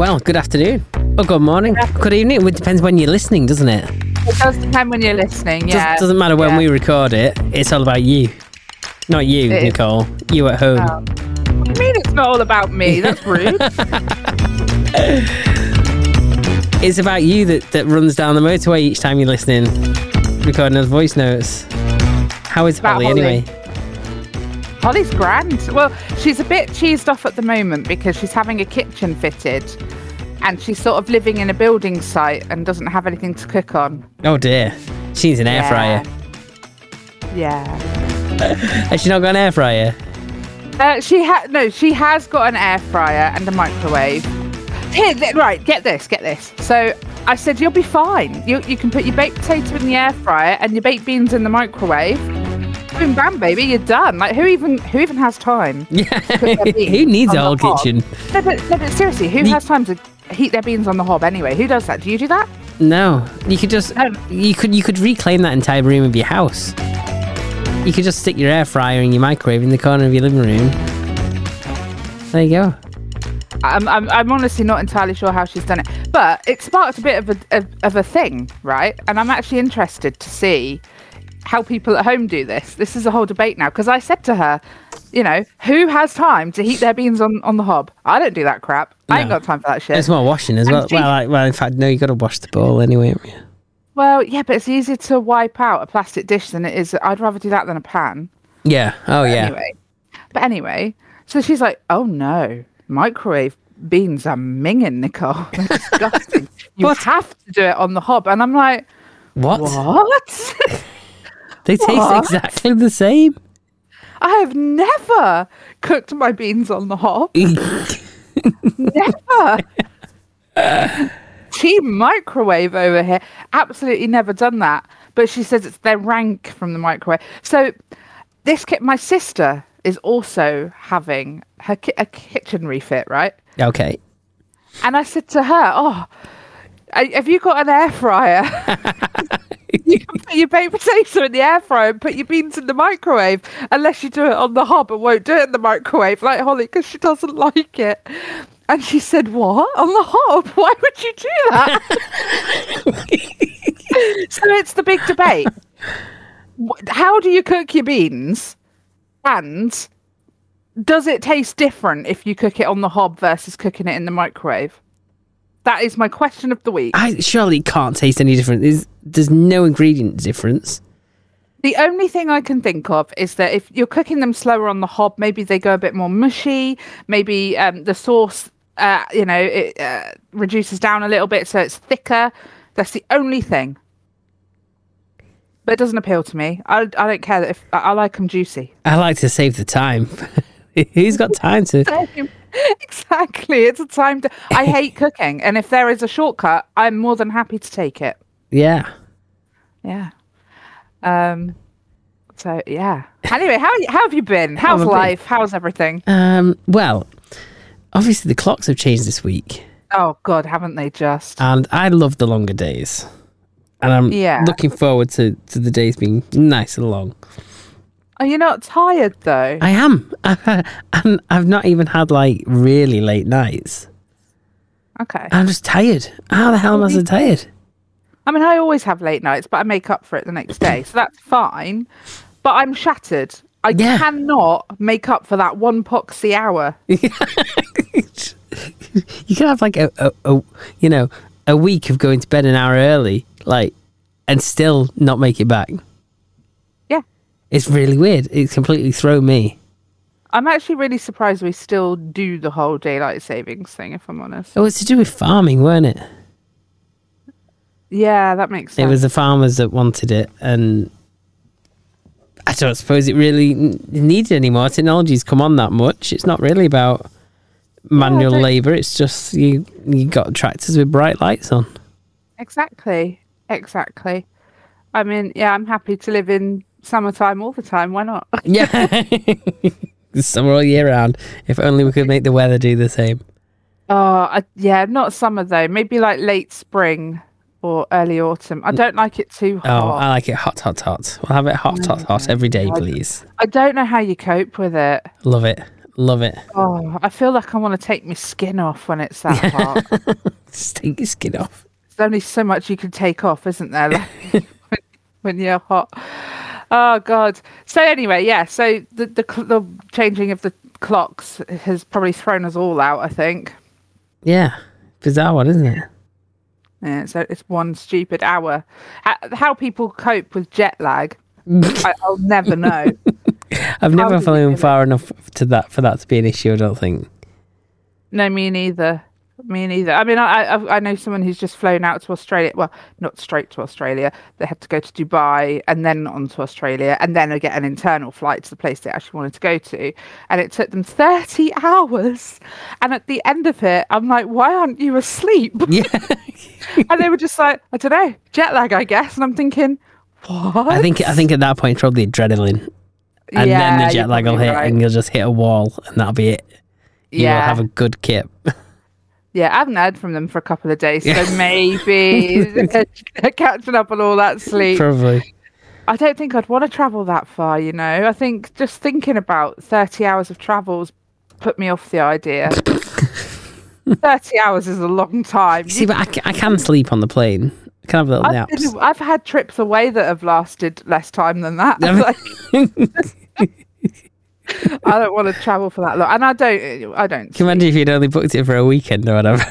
Well, good afternoon. Or good morning. Good evening. It depends when you're listening, doesn't it? It does depend when you're listening. Does- Yeah. doesn't matter when yeah. we record it. It's all about you. Not you, It is. Nicole. You at home. Oh. What do you mean it's not all about me? That's rude. It's about you that, that runs down the motorway each time you're listening, recording those voice notes. How is Holly, Holly. anyway? Holly's grand. Well, she's a bit cheesed off at the moment because she's having a kitchen fitted and she's sort of living in a building site and doesn't have anything to cook on. Oh dear. She's an air Yeah. fryer. Yeah. Has she not got an air fryer? Uh, she had no. She has got an air fryer and a microwave. Here, th- right. Get this. Get this. So I said you'll be fine. You you can put your baked potato in the air fryer and your baked beans in the microwave. Boom, bam, baby, you're done. Like who even who even has time? Yeah. Who needs a whole kitchen? No, but, no, but seriously, who The- has time to heat their beans on the hob anyway? Who does that? Do you do that? No. You could just No. you could you could reclaim that entire room of your house. You could just stick your air fryer and your microwave in the corner of your living room. There you go. I'm, I'm, I'm honestly not entirely sure how she's done it, but it sparked a bit of a of, of a thing, right? And I'm actually interested to see how people at home do this. This is a whole debate now because I said to her, you know, who has time to heat their beans on, on the hob? I don't do that crap. I ain't got time for that shit. It's more washing as And well. she- Well, like, well, in fact, no, you got to wash the bowl anyway. Well, yeah, but it's easier to wipe out a plastic dish than it is. I'd rather do that than a pan. Yeah. Oh, yeah. Anyway, but anyway, so she's like, "Oh no, microwave beans are minging, Nicole. They're disgusting. you What? have to do it on the hob." And I'm like, What? "What? They taste What? exactly the same. I have never cooked my beans on the hob. never." Team microwave over here. Absolutely never done that. But she says it's their rank from the microwave. So this kit, my sister is also having her ki- a kitchen refit, right? okay. And I said to her, "Oh, have you got an air fryer? you can put your baked potato in the air fryer and put your beans in the microwave, unless you do it on the hob and won't do it in the microwave, like Holly, because she doesn't like it." And she said, "What on the hob? Why would you do that?" so it's the big debate. How do you cook your beans? And does it taste different if you cook it on the hob versus cooking it in the microwave? That is my question of the week. I surely can't taste any different. There's no ingredient difference. The only thing I can think of is that if you're cooking them slower on the hob, maybe they go a bit more mushy. Maybe um, the sauce, uh, you know, it uh, reduces down a little bit, so it's thicker. That's the only thing. But it doesn't appeal to me. I, I don't care if I, I like them juicy. I like to save the time. Who's got time to? exactly. It's a time to. I hate cooking, and if there is a shortcut, I'm more than happy to take it. Yeah. Yeah. Um. So yeah. Anyway, how how have you been? How's I been? life? How's everything? Um. Well, obviously the clocks have changed this week, Oh God, haven't they just? and I love the longer days, and I'm Yeah. looking forward to to the days being nice and long. Are you not tired though? I am, and I've not even had like really late nights. Okay. I'm just tired. How the hell am I so tired? I mean, I always have late nights, but I make up for it the next day, so that's fine. But I'm shattered. I Yeah. cannot make up for that one poxy hour. you can have like a, a, a you know a week of going to bed an hour early like and still not make it back Yeah. it's really weird it's completely thrown me I'm actually really surprised we still do the whole daylight savings thing, if I'm honest. oh it's to do with farming weren't it Yeah, that makes sense. it was the farmers that wanted it and i don't suppose it really needed anymore technology's come on that much it's not really about manual don't- labor it's just you you got tractors with bright lights on Exactly. Exactly. I mean, yeah, I'm happy to live in summertime all the time. Why not? yeah summer all year round if only we could make the weather do the same Oh, I, yeah, not summer though. Maybe like late spring or early autumn. I don't like it too hot. Oh. I like it hot, hot, hot. We'll have it hot, hot, hot every day, please. I don't know how you cope with it. Love it. Love it. Oh, I feel like I want to take my skin off when it's that hot. Just take your skin off. There's only so much you can take off, isn't there? Like, when, when you're hot. Oh God. So anyway, yeah. So the, the the changing of the clocks has probably thrown us all out. I think. Yeah. Bizarre one, isn't it? Yeah. So it's one stupid hour. How, how people cope with jet lag, I, I'll never know. I've never flown far enough to that for that to be an issue. I don't think. No, me neither. Me neither. I mean, I, I I know someone who's just flown out to Australia. Well, not straight to Australia. They had to go to Dubai and then on to Australia and then they get an internal flight to the place they actually wanted to go to. And it took them 30 hours. And at the end of it, I'm like, why aren't you asleep? Yeah. and they were just like, I don't know, jet lag, I guess. And I'm thinking, what? I think I think at that point it's probably adrenaline, and then the jet lag will hit, right. and you'll just hit a wall, and that'll be it. You'll Yeah. have a good kip. Yeah, I haven't heard from them for a couple of days, so maybe they're catching up on all that sleep. Probably. I don't think I'd want to travel that far, you know. I think just thinking about 30 hours of travels put me off the idea. 30 hours is a long time. See, but I, I can sleep on the plane. I can have little I've, naps. been, I've had trips away that have lasted less time than that. Like, I don't want to travel for that long, and I don't. I don't. Can you imagine if you'd only booked it for a weekend or whatever?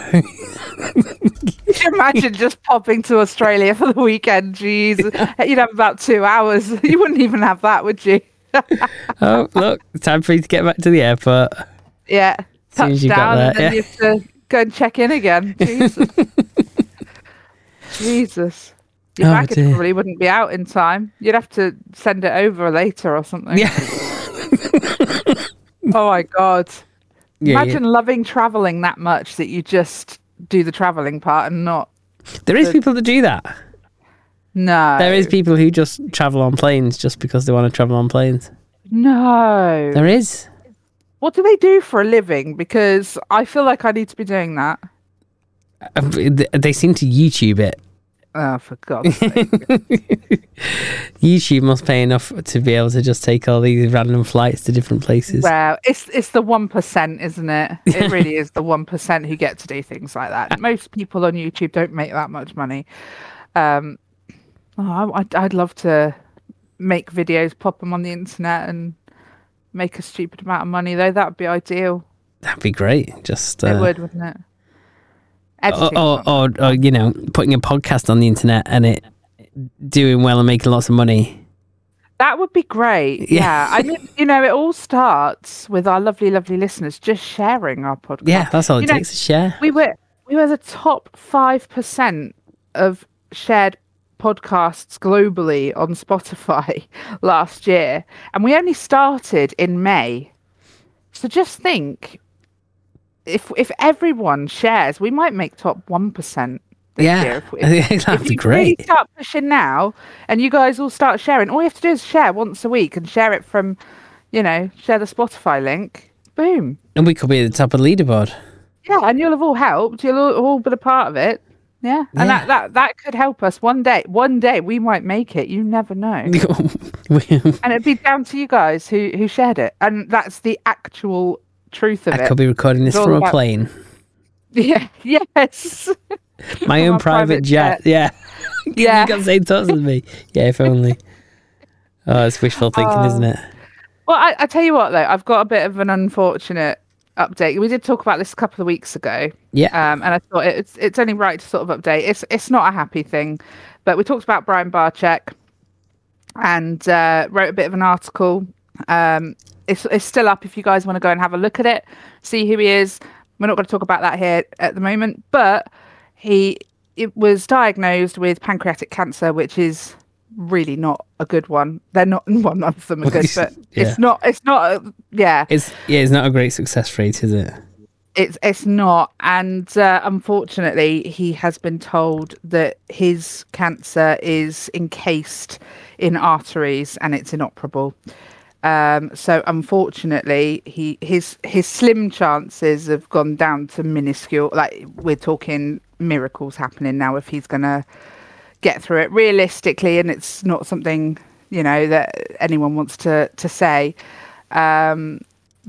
Imagine just popping to Australia for the weekend? Jeez, you'd have about two hours. You wouldn't even have that, would you? oh, look, time for you to get back to the airport. Yeah, soon as you got touchdown, there, and then yeah. you have to go and check in again. Jesus, Jesus, your Oh, package dear. probably wouldn't be out in time. You'd have to send it over later or something. Yeah. Oh my god! Yeah, Imagine loving traveling that much that you just do the traveling part and not. yeah. There is people that do that. No, There is people who just travel on planes just because they want to travel on planes. no. There is. What do they do for a living? Because I feel like I need to be doing that. Uh, they seem to YouTube it. Oh, for God's sake. YouTube must pay enough to be able to just take all these random flights to different places. Well, it's it's the one percent, isn't it? It really is the one percent who get to do things like that. Most people on YouTube don't make that much money. Um, oh, I, I'd, I'd love to make videos, pop them on the internet, and make a stupid amount of money. Though that would be ideal. That'd be great. Just uh, it would, wouldn't it? Or, or, or, or you know, putting a podcast on the internet and it doing well and making lots of money. That would be great. Yeah. Yeah. I mean, you know, it all starts with our lovely, lovely listeners just sharing our podcast. Yeah, that's all it You know, takes to share. we were we were the top five percent of shared podcasts globally on Spotify last year, and we only started in May. So just think, if if everyone shares, we might make top one percent. This. Yeah, If, if, that'd if be you really start pushing now, and you guys all start sharing, all you have to do is share once a week and share it from, you know, share the Spotify link. Boom. And we could be at the top of the leaderboard. Yeah, and you'll have all helped. You'll all, all been a part of it. Yeah, and Yeah. that, that that could help us one day. One day we might make it. You never know. And it'd be down to you guys who who shared it, and that's the actual truth of I it. I could be recording this from a plane. Yeah. Yes. My own private private jet. Yeah. Yeah. you got the same thoughts as me. Yeah, if only. Oh, it's wishful thinking, isn't it? Well, I, I tell you what though, I've got a bit of an unfortunate update. We did talk about this a couple of weeks ago. Yeah. Um, and I thought it's it's only right to sort of update. It's it's not a happy thing, but we talked about Brian Barczyk and uh, wrote a bit of an article. Um, it's it's still up if you guys want to go and have a look at it, see who he is. We're not going to talk about that here at the moment, but he it was diagnosed with pancreatic cancer, which is really not a good one. They're not well, none of them are good, but Yeah. it's not. It's not. A, yeah, It's yeah, it's not a great success rate, is it? it's it's not and uh, unfortunately he has been told that his cancer is encased in arteries and it's inoperable um so unfortunately he his his slim chances have gone down to minuscule. Like we're talking miracles happening now if he's gonna get through it. Realistically and it's not something you know that anyone wants to to say um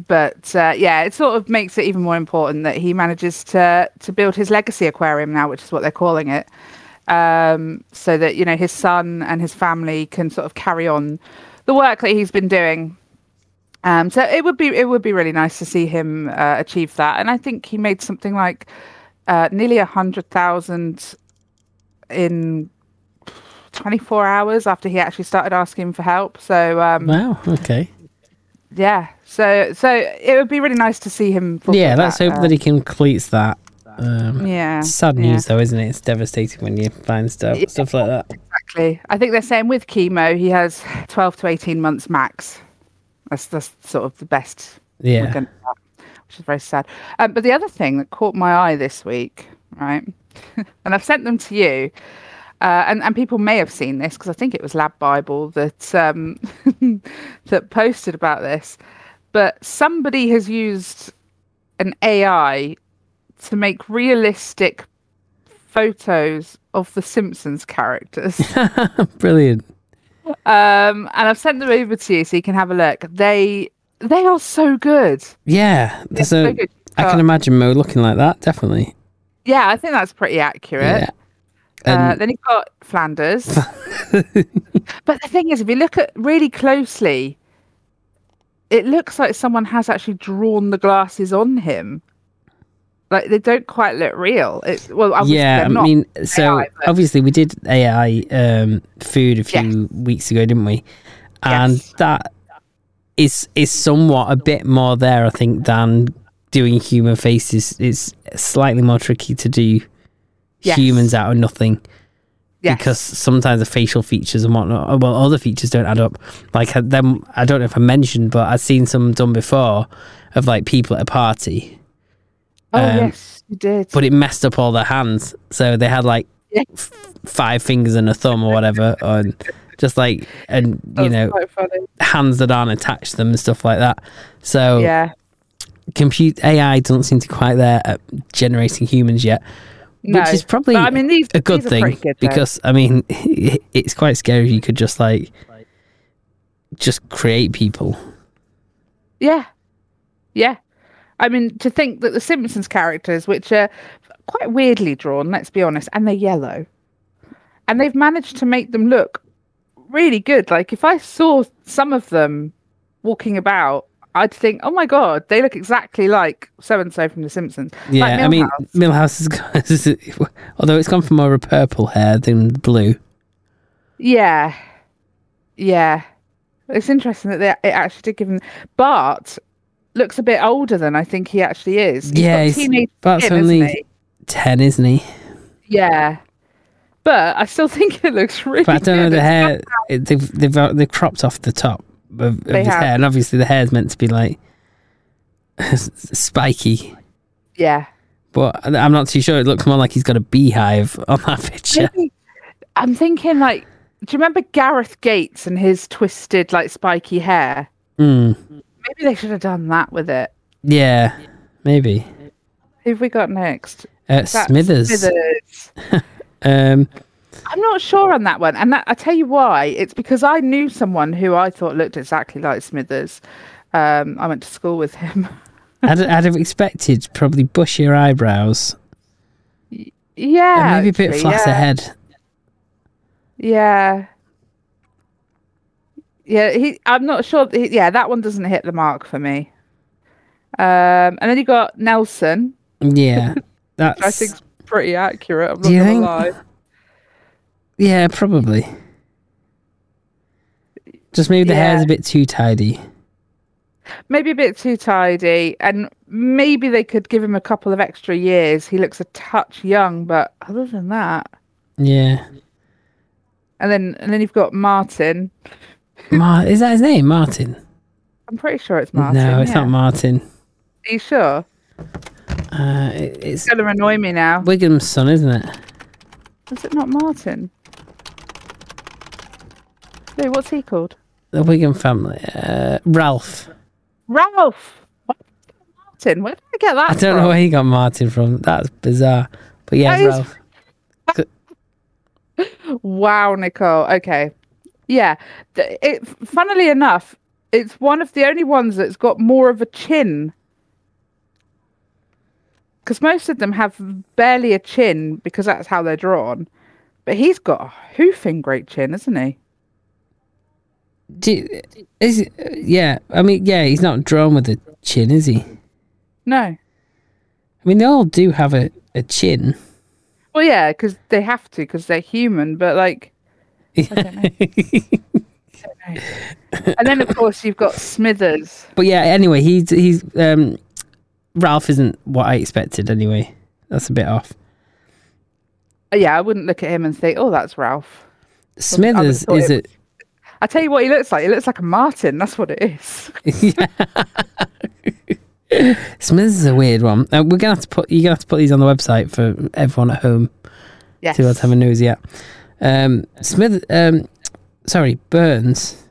but uh, yeah, it sort of makes it even more important that he manages to to build his legacy aquarium now, which is what they're calling it, um, so that you know his son and his family can sort of carry on the work that he's been doing. Um, so it would be it would be really nice to see him uh, achieve that, and I think he made something like uh, nearly a hundred thousand in 24 hours after he actually started asking for help. So um, Wow. Okay. yeah, so so it would be really nice to see him. Yeah. Let's hope uh, that he completes that. Um, Yeah, sad yeah. news though, isn't it? It's devastating when you find stuff Yeah. stuff like that. Exactly. I think they're saying with chemo, he has 12 to 18 months max. That's that's sort of the best. we're Yeah. gonna have, which is very sad. Um, but the other thing that caught my eye this week, right, and I've sent them to you, uh, and and people may have seen this because I think it was LADbible that um, that posted about this, but somebody has used an AI to make realistic photos of the Simpsons characters. Brilliant. Um, and I've sent them over to you so you can have a look. They they are so good. Yeah. They're So good. I can imagine Moe looking like that. Definitely. yeah, I think that's pretty accurate. Yeah. Uh, then you've got Flanders. but the thing is, if you look at really closely, it looks like someone has actually drawn the glasses on him. Like they don't quite look real. It's well, yeah, I mean, so AI, obviously we did AI um, food a few weeks ago, didn't we? And Yes. that is is somewhat a bit more there, I think, than doing human faces. It's slightly more tricky to do Yes. humans out of nothing Yes. because sometimes the facial features and whatnot, well, other features don't add up. Like uh, them, I don't know if I mentioned, but I've seen some done before of like people at a party oh um, yes, you did. but it messed up all their hands. So they had like Yeah. f- five fingers and a thumb or whatever, and just like and you know hands that aren't attached to them and stuff like that. So yeah. compute AI doesn't seem to quite there at generating humans yet, No, which is probably I mean, these a good thing good, because I mean it's quite scary you could just like just create people. Yeah. Yeah. I mean, to think that the Simpsons characters, which are quite weirdly drawn, let's be honest, and they're yellow, and they've managed to make them look really good. Like, if I saw some of them walking about, I'd think, oh my God, they look exactly like so and so from The Simpsons. Yeah, Like I mean Milhouse is, although it's gone for more of a purple hair than blue. Yeah. Yeah. It's interesting that they it actually did give them, Bart looks a bit older than I think he actually is. He's Yeah, he's- Bart's skin, only- isn't he? Ten, isn't he? Yeah. But I still think it looks really But I don't know the hair. It, they've they've uh, they've cropped off the top of, of his have. hair, and obviously the hair is meant to be like spiky. Yeah. But I'm not too sure. It looks more like he's got a beehive on that picture. Maybe- I'm thinking like do you remember Gareth Gates and his twisted like spiky hair? Mm, Maybe they should have done that with it. yeah, maybe. Who've we got next? Uh, Smithers. Smithers. Um, I'm not sure on that one, and that, I tell you why. It's because I knew someone who I thought looked exactly like Smithers. Um, I went to school with him. I'd, I'd have expected probably bushier eyebrows yeah, and maybe a bit flatter yeah. head. Yeah. Yeah, he. I'm not sure. He, yeah, that one doesn't hit the mark for me. Um, and then you got Nelson, Yeah, which that's I think's pretty accurate. I'm not gonna think? lie. yeah, probably. Just maybe the hair's a bit too tidy. Maybe a bit too tidy, and maybe they could give him a couple of extra years. He looks a touch young, but other than that, Yeah, and then and then you've got Martin. Mar- is that his name, Martin? I'm pretty sure it's Martin. no, it's yeah. not Martin. Are you sure? Uh, it- it's It's gonna annoy me now. Wiggum's son, isn't it? Is it not Martin? No, what's he called? The Wiggum family. Uh, Ralph. Ralph. What? Martin. Where did I get that? I don't know where he got Martin from. That's bizarre. But yeah, That is- Ralph. Wow, Nicole. Okay. Yeah. It, funnily enough, it's one of the only ones that's got more of a chin. Because most of them have barely a chin because that's how they're drawn. But he's got a hoofing great chin, isn't he? Do, is yeah? I mean, yeah, he's not drawn with a chin, is he? No. I mean, they all do have a, a chin. Well, yeah, because they have to because they're human. But like, don't know. and then of course you've got Smithers. But yeah, anyway, he's he's um, Ralph isn't what I expected. Anyway, that's a bit off. Uh, Yeah, I wouldn't look at him and say, "Oh, that's Ralph." Smithers is it it? I tell you what, he looks like. He looks like a Martin. That's what it is. Smithers is a weird one. Uh, we're gonna have to put you're gonna have to put these on the website for everyone at home Yes. to have a nosy at. Um, Smith, um, sorry, Burns.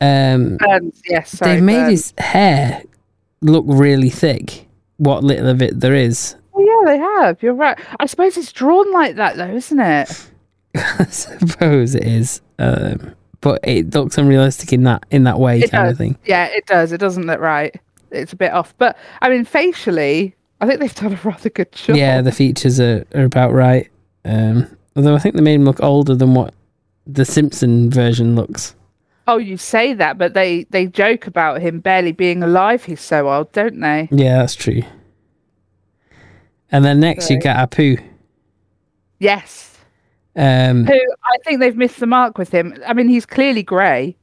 Um, Burns, yes. Sorry, they've made Burns. his hair look really thick. What little of it there is, Oh, yeah, they have. You're right. I suppose it's drawn like that, though, isn't it? I suppose it is. Um, but it looks unrealistic in that in that way, It kind does. of thing. Yeah, it does. It doesn't look right. It's a bit off. But I mean, facially, I think they've done a rather good job. Yeah, the features are, are about right. Um, although I think they made him look older than what the Simpson version looks. Oh, you say that, but they they joke about him barely being alive. He's so old, don't they? Yeah, that's true. And then next you Right. get Apu. Yes. Um, Who I think they've missed the mark with him. I mean, he's clearly grey.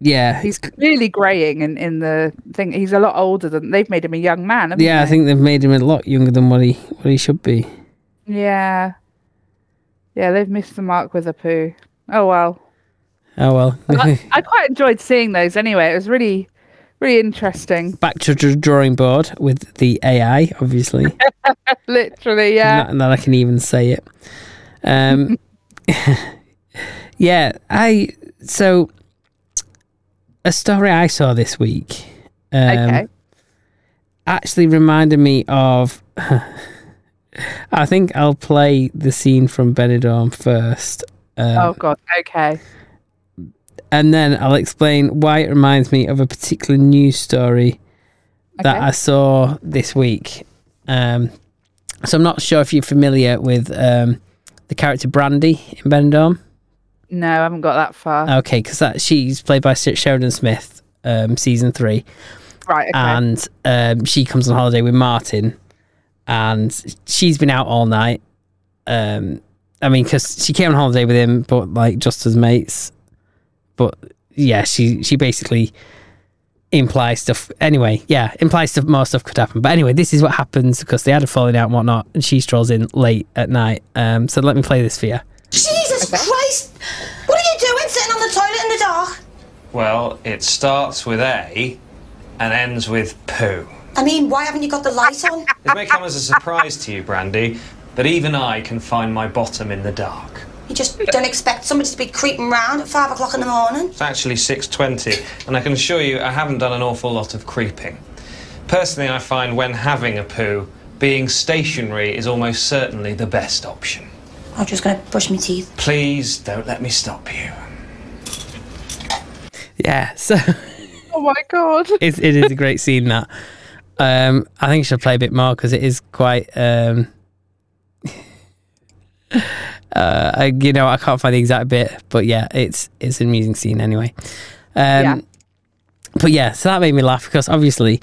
yeah, He's clearly greying in, in the thing. He's a lot older than they've made him a young man. yeah. I think they've made him a lot younger than what he what he should be. Yeah. Yeah, they've missed the mark with Apu. Oh well. Oh well. I, I quite enjoyed seeing those anyway. It was really, really interesting. Back to the drawing board with the AI, obviously. Literally, yeah. Not that I can even say it. Um, yeah, I so a story I saw this week. Um, okay. actually reminded me of. I think I'll play the scene from Benidorm first, um, oh god. Okay. and then I'll explain why it reminds me of a particular news story that Okay. I saw this week. Um, so I'm not sure if you're familiar with um, the character Brandy in Benidorm. No, I haven't got that far. Okay, because that she's played by Sheridan Smith, um, season three. right. Okay. and um, she comes on holiday with Martin, and she's been out all night. Um, I mean, because she came on holiday with him, but like just as mates. But yeah, she she basically implies stuff. Anyway, yeah, implies stuff. More stuff could happen. But anyway, this is what happens because they had a falling out and whatnot, and she strolls in late at night. Um, so let me play this for you. Jesus Christ! What are you doing sitting on the toilet in the dark? Well, it starts with A and ends with poo. I mean, why haven't you got the light on? It may come as a surprise to you, Brandy, but even I can find my bottom in the dark. You just don't expect somebody to be creeping round at five o'clock in the morning. It's actually 6.20, and I can assure you I haven't done an awful lot of creeping. Personally, I find when having a poo, being stationary is almost certainly the best option. I'm just gonna brush my teeth. Please don't let me stop you. Yeah, so oh my god. it, it is a great scene that. Um, I think should play a bit more because it is quite. Um, uh, I, you know, I can't find the exact bit, but yeah, it's it's an amusing scene anyway. Um, Yeah. But yeah, so that made me laugh because obviously,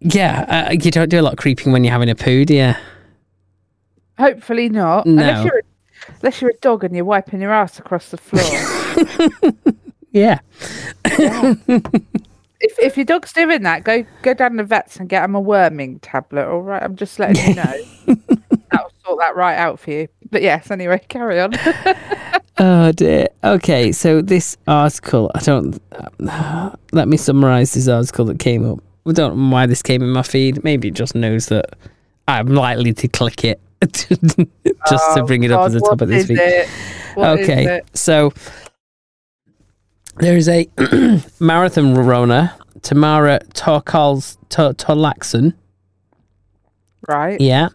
yeah, uh, you don't do a lot of creeping when you're having a poo, do you? Hopefully not. No. Unless you're a, unless you're a dog and you're wiping your ass across the floor. Yeah. if if your dog's doing that, go go down to the vets and get him a worming tablet. All right, I'm just letting you know. That'll sort that right out for you. But yes, anyway, carry on. Oh dear. Okay, so this article, I don't. let me summarize this article that came up. I don't know why this came in my feed. Maybe it just knows that I'm likely to click it just to Oh, bring it up God, as the top of this is week. it? What is okay, so there is a marathon runner, Tamara Torkals to- Torlakson. Right. Yeah.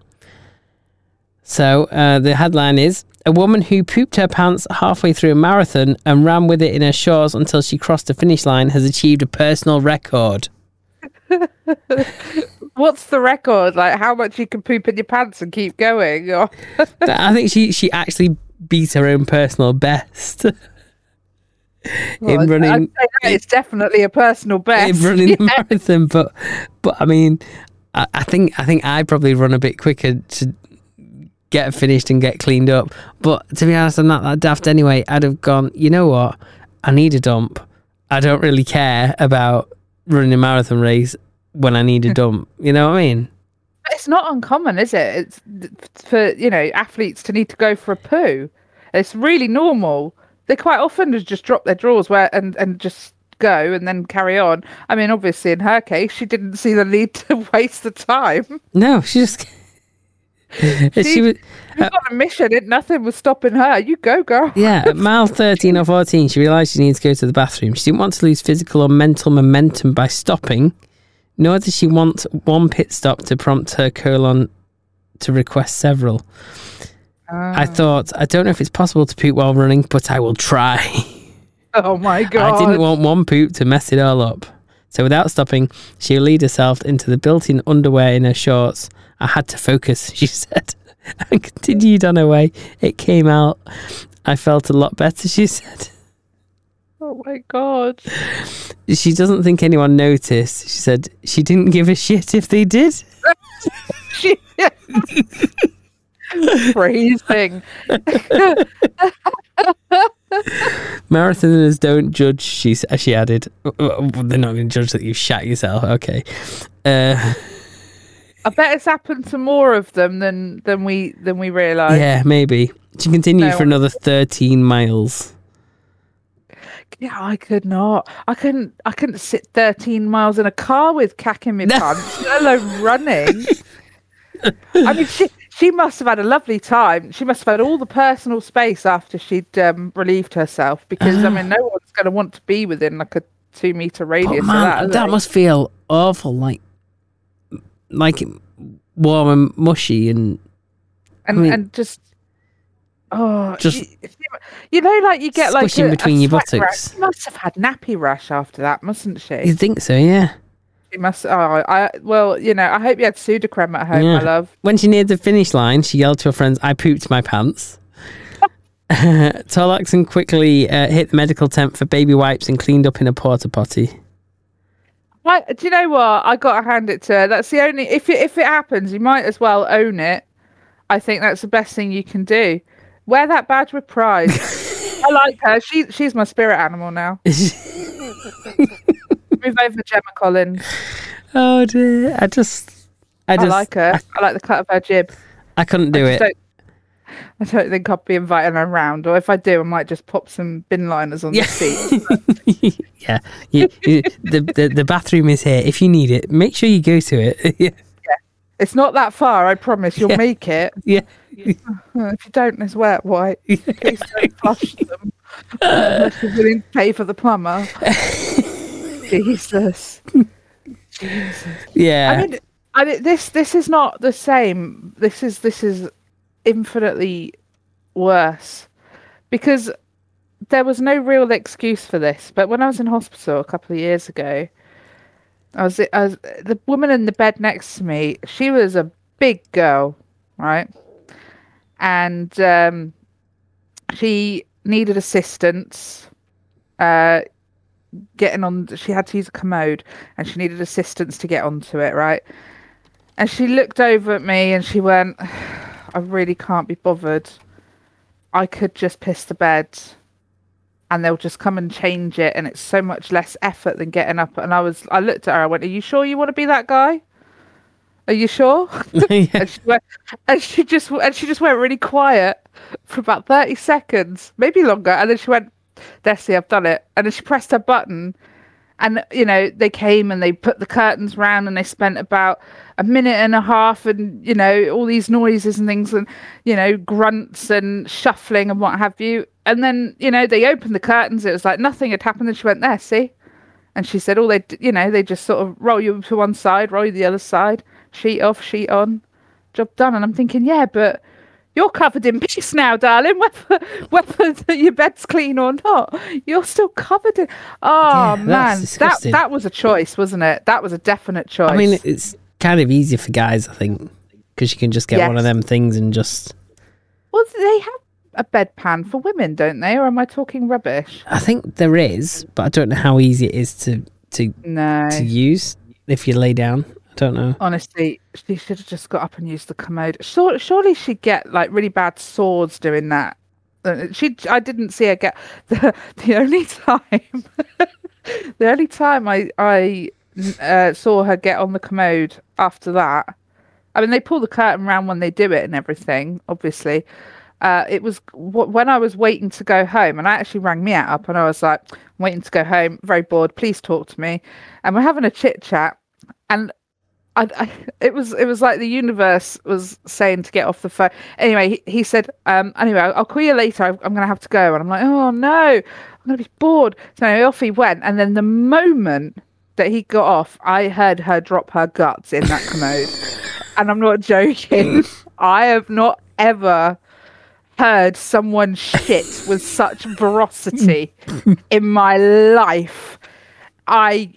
So uh, the headline is A woman who pooped her pants halfway through a marathon and ran with it in her shorts until she crossed the finish line has achieved a personal record. What's the record? Like how much you can poop in your pants and keep going? Or I think she she actually beat her own personal best Well, in running I'd say it's definitely a personal best. in running the marathon. But but I mean, I, I think I think I probably run a bit quicker to get finished and get cleaned up. But to be honest, I'm not that daft anyway. I'd have gone. You know what? I need a dump. I don't really care about running a marathon race when I need a dump. You know what I mean? It's not uncommon, is it? It's for you know athletes to need to go for a poo. It's really normal. They quite often just drop their drawers where and and just go and then carry on. I mean, obviously in her case, she didn't see the need to waste the time. No, she just. she was. She was on a mission. It nothing was stopping her. You go, girl. Yeah, at mile 13 or 14, she realised she needed to go to the bathroom. She didn't want to lose physical or mental momentum by stopping, nor did she want one pit stop to prompt her colon to request several. I oh. thought, I don't know if it's possible to poop while running, but I will try. Oh my god! I didn't want one poop to mess it all up. So without stopping, she lead herself into the built-in underwear in her shorts. I had to focus, she said, and continued on her way. It came out. I felt a lot better, she said. Oh my god! She doesn't think anyone noticed. She said she didn't give a shit if they did. She. Freezing. Marathoners don't judge, she, she added. They're not going to judge that you've shat yourself. Okay. Uh, I bet it's happened to more of them than than we than we realise. yeah, maybe. She continued No. for another 13 miles. Yeah, I could not. I couldn't. I couldn't sit thirteen miles in a car with cack in my pants, let alone running. I mean, she she must have had a lovely time. She must have had all the personal space after she'd um, relieved herself, because I mean, no one's going to want to be within like a two meter radius man, that. that must feel awful. Like, like warm and mushy and and mean- and just. Oh, Just you, you know, like you get like a, between your sweat rash. buttocks. She must have had nappy rash after that, mustn't she? you think so, yeah. Must. Oh, I well, you know, I hope you had Sudocrem at home, Yeah. my love. When she neared the finish line, she yelled to her friends, I pooped my pants. Torlakson quickly uh, hit the medical tent for baby wipes and cleaned up in a porta potty. Why, do you know what? I got to hand it to her. That's the only. If it, if it happens, you might as well own it. I think that's the best thing you can do. Wear that badge with pride. I like her. She she's my spirit animal now. Move over, Gemma Collins. oh dear. I just, I I, just, like her. I like the cut of her jib. I couldn't do I it. Don't, I don't think I'd be inviting her around, or if I do, I might just pop some bin liners on Yeah. the seat. yeah, you, you, the, the the bathroom is here. If you need it, make sure you go to it. yeah, It's not that far, I promise. You'll Yeah. make it. yeah. If you don't, there's wet white. Please don't flush them unless you're willing to pay for the plumber. Jesus. Jesus. yeah. I mean, I mean, this this is not the same. This is this is infinitely worse because there was no real excuse for this. But when I was in hospital a couple of years ago, I was, I was the woman in the bed next to me. She was a big girl, right? And um, she needed assistance. Uh, getting on she had to use a commode and she needed assistance to get onto it right? And she looked over at me and she went i really can't be bothered. I could just piss the bed and they'll just come and change it and it's so much less effort than getting up. And i was i looked at her i went are you sure you want to be that guy? Are you sure? And she went, and she just and she just went really quiet for about 30 seconds maybe longer and then she went Desi, I've done it and she pressed her button and you know they came and they put the curtains round and they spent about a minute and a half and you know all these noises and things and you know grunts and shuffling and what have you. And then you know they opened the curtains. It was like nothing had happened. And she went there see? And she said all they you know they just sort of roll you to one side roll you the other side sheet off sheet on. Job done. And i'm thinking yeah but you're covered in piss now, darling. Whether whether your bed's clean or not, you're still covered in. Oh Yeah, man, that that was a choice, wasn't it? That was a definite choice. I mean, it's kind of easier for guys, I think, because you can just get one of them things and just. well, they have a bedpan for women, don't they? Or am I talking rubbish? I think there is, but I don't know how easy it is to to No. to use if you lay down. Don't know. Honestly, she should have just got up and used the commode. Sure, surely she'd get like really bad swords doing that. Uh, She, I didn't see her get the the only time, the only time I I uh, saw her get on the commode after that. I mean, they pull the curtain round when they do it and everything. Obviously, uh, it was w- when I was waiting to go home, and I actually rang me up, and I was like, "I'm waiting to go home, very bored. Please talk to me." And we're having a chit chat, and I, I, it was it was like the universe was saying to get off the phone. Anyway, he, he said, um, "Anyway, I'll, I'll call you later. I'm, I'm going to have to go." And I'm like, "Oh no, I'm going to be bored." So anyway, off he went, and then the moment that he got off, I heard her drop her guts in that commode, and I'm not joking. I have not ever heard someone shit with such veracity in my life. I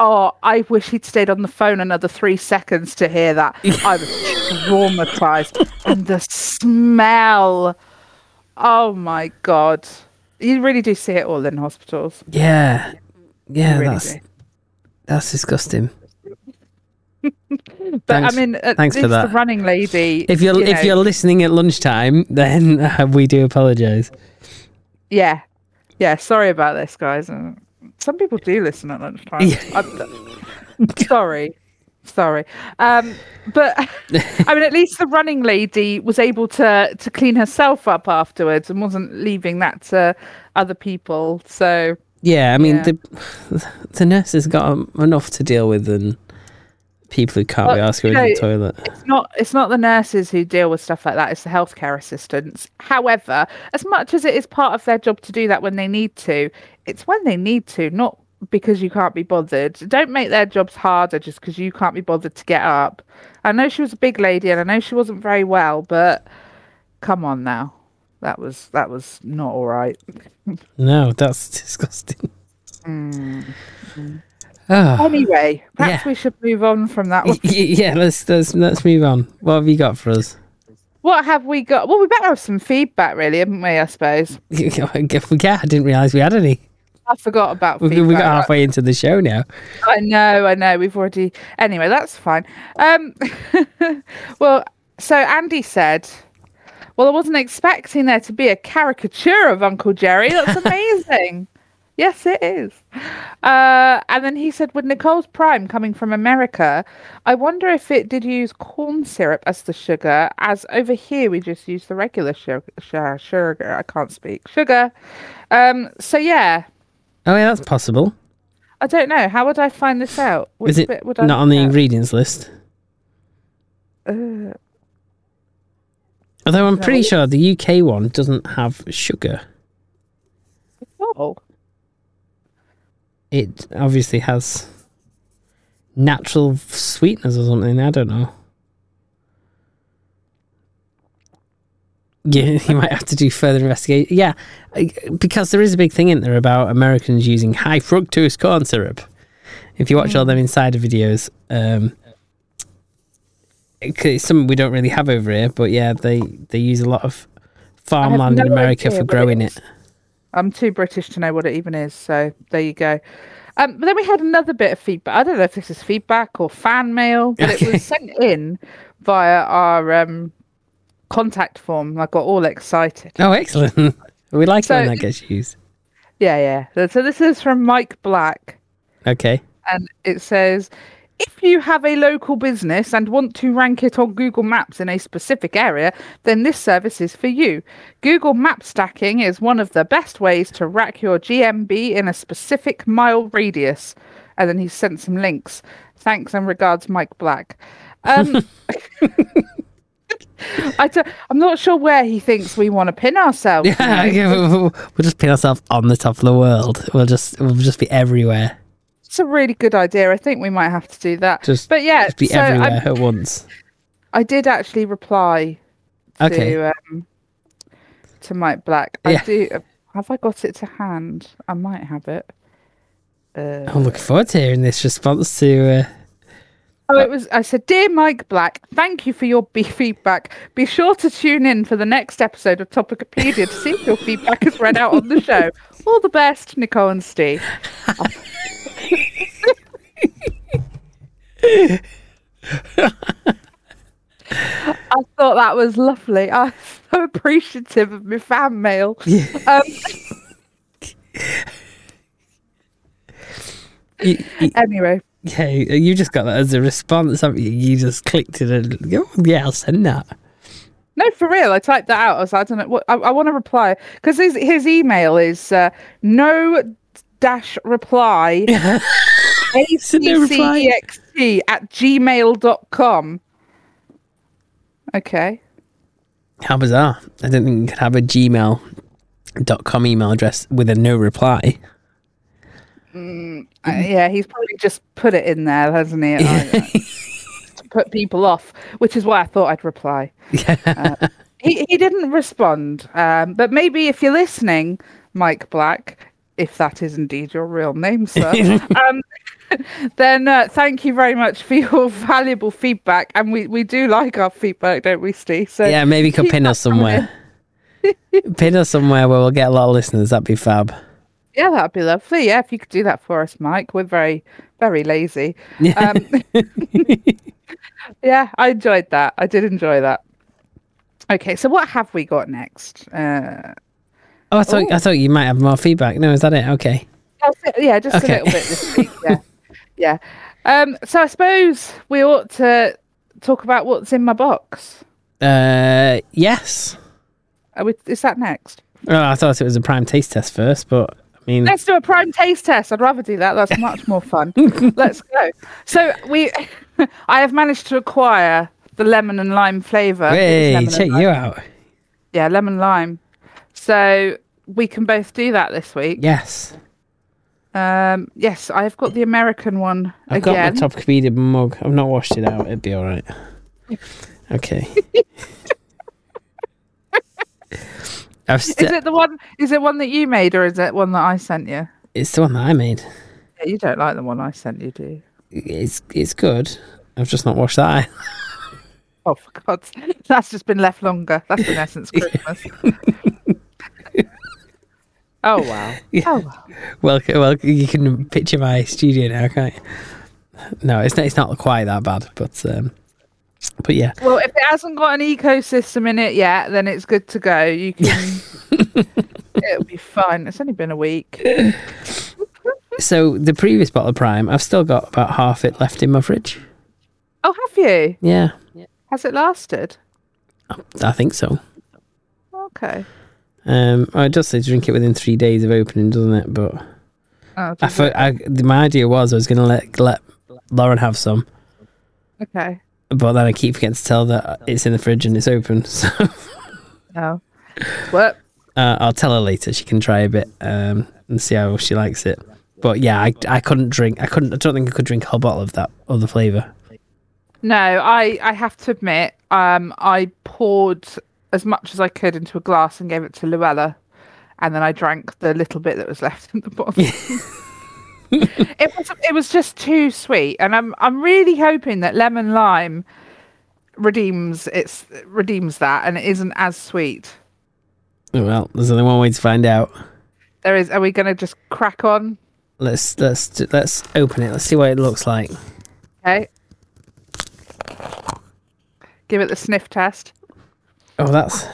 oh, I wish he'd stayed on the phone another three seconds to hear that. I was traumatized. and the smell. Oh my god. You really do see it all in hospitals. Yeah, yeah, really that's do. that's disgusting. But Thanks- I mean, thanks for that. running lady. If you're you if know, you're listening at lunchtime, then uh, we do apologise. yeah, yeah. Sorry about this, guys. Some people do listen at lunchtime. Yeah. I'm- sorry, sorry. Um, but I mean, at least the running lady was able to to clean herself up afterwards and wasn't leaving that to other people. So Yeah, I mean Yeah. the the nurses got um, enough to deal with than people who can't be asked to go to the toilet. it's not it's not the nurses who deal with stuff like that it's the healthcare assistants however as much as it is part of their job to do that when they need to it's when they need to not because you can't be bothered don't make their jobs harder just because you can't be bothered to get up i know she was a big lady and i know she wasn't very well but come on now that was that was not all right No, that's disgusting. Mm. Oh, anyway perhaps Yeah. we should move on from that one. yeah. Let's let's let's move on. What have you got for us? what have we got well we better have some feedback really haven't we i suppose yeah, I didn't realise we had any. I forgot about We, we got halfway into the show now. I know, I know. We've already. Anyway, that's fine. Um, well, so Andy said, "Well, I wasn't expecting there to be a caricature of Uncle Jerry. That's amazing." yes, it is. Uh, and then he said, "With Nicole's Prime coming from America, I wonder if it did use corn syrup as the sugar, as over here we just use the regular sugar. Sugar. I can't speak. Sugar. Um, so yeah." Oh yeah, that's possible. I don't know. How would I find this out? Which Is it bit would I not on the at? ingredients list? Uh, Although I'm pretty sure the UK one doesn't have sugar. oh, It obviously has natural sweeteners or something. I don't know. Yeah, you might have to do further investigation. Yeah, because there is a big thing in there about Americans using high fructose corn syrup. If you watch all them insider videos, um, it's something we don't really have over here. But yeah, they they use a lot of farmland in America for growing it. I'm too British to know what it even is. So there you go. Um, but then we had another bit of feedback. I don't know if this is feedback or fan mail, but it was sent in via our um, contact form. I got all excited. Oh, excellent! we like it when that gets used. Yeah, yeah. So- So this is from Mike Black. Okay. and it says if you have a local business and want to rank it on Google Maps in a specific area, then this service is for you. Google Map stacking is one of the best ways to rack your GMB in a specific mile radius. And then he sent some links. Thanks and regards, Mike Black. Um, I don't, I'm not sure where he thinks we want to pin ourselves. Yeah, yeah, we'll, we'll just pin ourselves on the top of the world. We'll just we'll just be everywhere. It's a really good idea. I think we might have to do that. Just but yeah, just be so I'm- everywhere at once. I did actually reply Okay. to um, to Mike Black. I Yeah. do. Have I got it to hand? I might have it. Uh, I'm looking forward to hearing this response to. Uh, Oh, it was. I said, "Dear Mike Black, thank you for your be- feedback. Be sure to tune in for the next episode of Topicopedia to see if your feedback is read out on the show. All the best, Nicole and Steve." I thought that was lovely. I'm so appreciative of my fan mail. Um, you, you, anyway, yeah, you just got that as a response. haven't you? You just clicked it and oh, yeah, I'll send that. No, for real. I typed that out. I was, like, I don't know what I, I want to reply because his his email is uh, no dash reply So no reply. accext at gmail.com. Okay. How bizarre! I don't think you could have a gmail.com email address with a no reply. Uh, yeah, he's probably just put it in there, hasn't he? I- to put people off, which is why I thought I'd reply. Uh, he he didn't respond, um, but maybe if you're listening, Mike Black, if that is indeed your real name, sir, um, then uh, thank you very much for your valuable feedback, and we, we do like our feedback, don't we, Steve? So yeah, maybe you could pin us somewhere. pin us somewhere where we'll get a lot of listeners. That'd be fab. Yeah, that'd be lovely. Yeah, if you could do that for us, Mike. We're very, very lazy. Yeah. Um, yeah, I enjoyed that. I did enjoy that. Okay, so what have we got next? Uh, Oh, I thought I thought you might have more feedback. No, is that it? Okay. Yeah, just Okay. a little bit this week. Yeah, yeah. Um, so I suppose we ought to talk about what's in my box. Uh, yes. We, is that next? Oh, I thought it was a prime taste test first, but I mean, Let's do a prime taste test. I'd rather do that. That's much more fun. Let's go. So we, I have managed to acquire the lemon and lime flavour. Hey, check you out. Yeah, lemon lime. So we can both do that this week. Yes, Um, yes, I've got the American one I've again. got my top comedian mug. I've not washed it out. It'd be all right. Okay. I've Is it the one? Is it one that you made, or is it one that I sent you? it's the one that I made. Yeah, you don't like the one I sent you, do you? It's it's good. I've just not washed that. Oh, for God's That's just been left longer. That's in essence Christmas. oh, wow. Oh, wow. well, well, you can picture my studio now, can't you? No, it's not. It's not quite that bad, but um, but yeah. Well, if it hasn't got an ecosystem in it yet, then it's good to go. You can. It'll be fine. It's only been a week. So the previous bottle of Prime, I've still got about half it left in my fridge. Oh, have you? Yeah, Has it lasted? I think so. Okay. Um, oh, just say drink it within three days of opening, doesn't it? But Oh, I thought? I, my idea was I was going to let let Lauren have some, okay. But then I keep forgetting to tell that it's in the fridge and it's open. So Oh. What? uh, I'll tell her later. She can try a bit um, and see how she likes it. But yeah, I, I couldn't drink. I couldn't. I don't think I could drink a whole bottle of that other flavour. No, I I have to admit, um, I poured as much as I could into a glass and gave it to Luella, and then I drank the little bit that was left in the bottom. it was it was just too sweet, and I'm I'm really hoping that lemon lime redeems it's redeems that, and it isn't as sweet. Oh, well, there's only one way to find out. There is. Are we going to just crack on? Let's let's let's open it. Let's see what it looks like. Okay. Give it the sniff test. Oh, that's.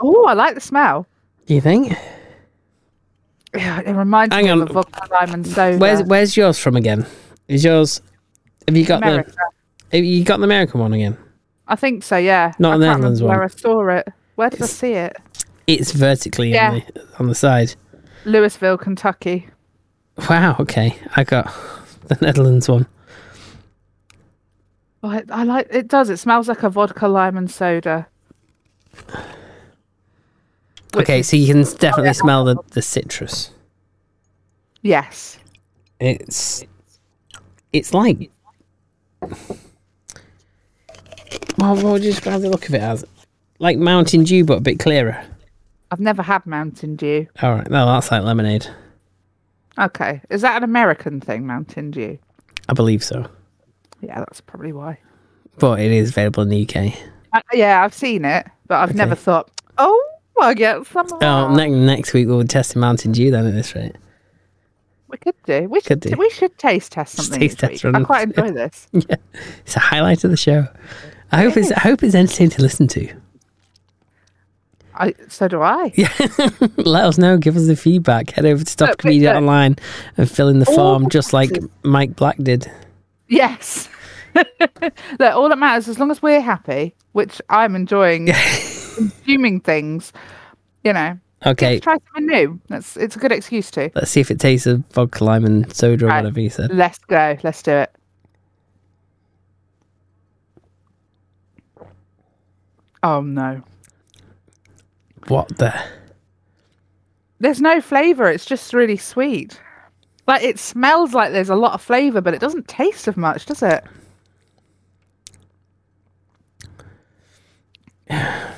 Oh, I like the smell. Do you think? Yeah, it reminds Hang me on. of a vodka lime and soda. Where's where's yours from again? Is yours? Have you got America? the? Have you got the American one again? I think so. Yeah. Not I the Netherlands remember Where. I saw it. Where did I see it? It's vertically Yeah. on the on the side. Louisville, Kentucky. Wow. Okay, I got the Netherlands one. Oh, I, I like it. Does it smells like a vodka lime and soda? Okay, so you can definitely smell the the citrus. Yes. It's it's like. Well, what would you describe the look of it as? like Mountain Dew but a bit clearer? I've never had Mountain Dew. All right, no, that's like lemonade. Okay, is that an American thing, Mountain Dew? I believe so, Yeah, that's probably why. but it is available in the UK. Uh, yeah, I've seen it, but I've never thought, oh, Get some Oh, that. next next week we'll be testing Mountain Dew then at this rate. We could do. We should. Could do. We should taste test something. taste test. I quite enjoy this. Yeah, it's a highlight of the show. I hope it's I hope it's entertaining to listen to. I so do I. Yeah. Let us know. Give us the feedback. Head over to Stop Look, Comedian look. Online and fill in the All form, just like. Mike Black did. Yes. Look, all that matters as long as we're happy, which I'm enjoying consuming things. You know, Okay, Let's try something new. That's it's a good excuse to. let's see if it tastes of vodka, lime, and soda or Right. whatever you said. Let's go. Let's do it. Oh no. What the? There's no flavour, it's just really sweet. Like it smells like there's a lot of flavour, but it doesn't taste of much, does it?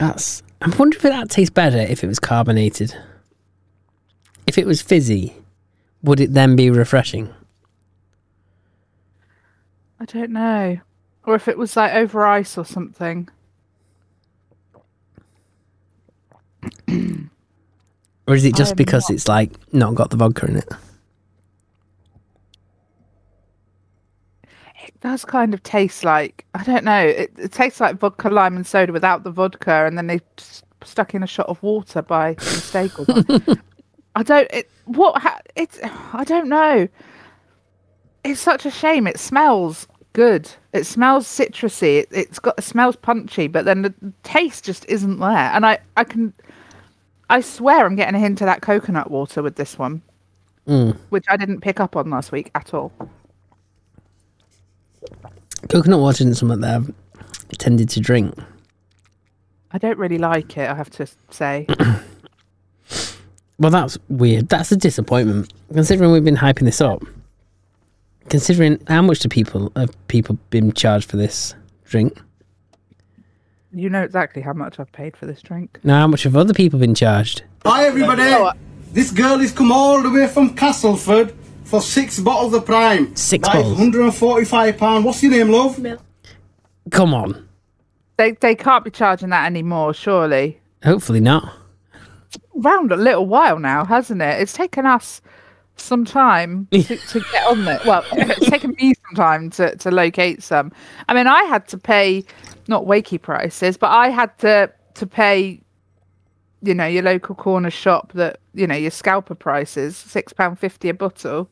That's. I'm wondering if that tastes better if it was carbonated. If it was fizzy, would it then be refreshing? I don't know. Or if it was like over ice or something. Or is it just because not- it's like not got the vodka in it? It does kind of taste like I don't know. It, it tastes like vodka, lime, and soda without the vodka, and then they s- stuck in a shot of water by mistake. I don't. It what? Ha, it's I don't know. It's such a shame. It smells good. It smells citrusy. It, it's got it smells punchy, but then the taste just isn't there. And I I can. I swear I'm getting a hint of that coconut water with this one, Mm. which I didn't pick up on last week at all. Coconut water isn't something that I've tended to drink. I don't really like it, I have to say. Well, that's weird. That's a disappointment. Considering we've been hyping this up. Considering how much do people have people been charged for this drink? you know exactly how much I've paid for this drink. Now, how much have other people been charged? Hi everybody! Oh, this girl has come all the way from Castleford for six bottles of Prime. Six That is bottles? 145 pound. What's your name, love? Come on. They they can't be charging that anymore, surely. Hopefully not. Round a little while now, hasn't it? It's taken us some time to, to get on it. Well, it's taken me some time to, to locate some. I mean, I had to pay not wakey prices, but I had to to pay, you know, your local corner shop that you know your scalper prices, six pound fifty a bottle.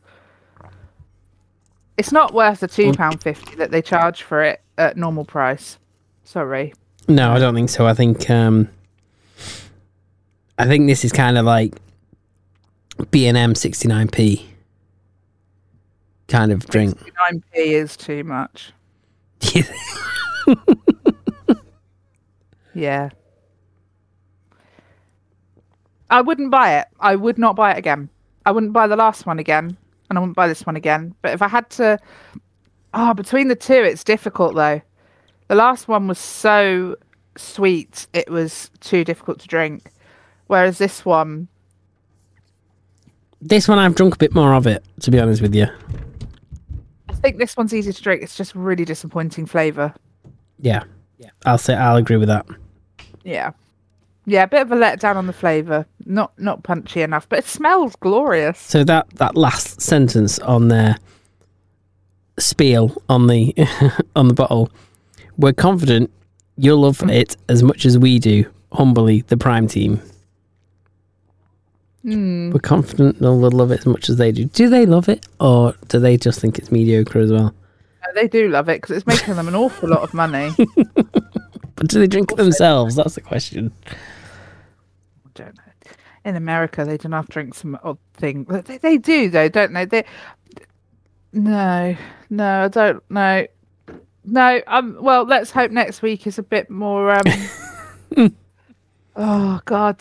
It's not worth the two pound fifty that they charge for it at normal price. Sorry. No, I don't think so. I think um I think this is kind of like B and M sixty nine P kind of drink. Nine p is too much. Yeah. I wouldn't buy it. I would not buy it again. I wouldn't buy the last one again, and I wouldn't buy this one again. But if I had to, oh, between the two, it's difficult though. The last one was so sweet, it was too difficult to drink. Whereas this one, this one I've drunk a bit more of it, to be honest with you. I think this one's easy to drink. It's just really disappointing flavour. Yeah. Yeah. I'll say I'll agree with that. Yeah. Yeah, a bit of a letdown on the flavour. Not not punchy enough, but it smells glorious. So that that last sentence on there spiel on the on the bottle, we're confident you'll love mm. it as much as we do. Humbly, the Prime team. Hmm. We're confident they'll love it as much as they do. Do they love it, or do they just think it's mediocre as well? No, They do love it because it's making them an awful lot of money. But do they drink it themselves? That's the question. Don't know. In America, they do not drink some odd thing. They, they do though, don't they? They no, no, I don't know. No, um. Well, let's hope next week is a bit more. um Oh God,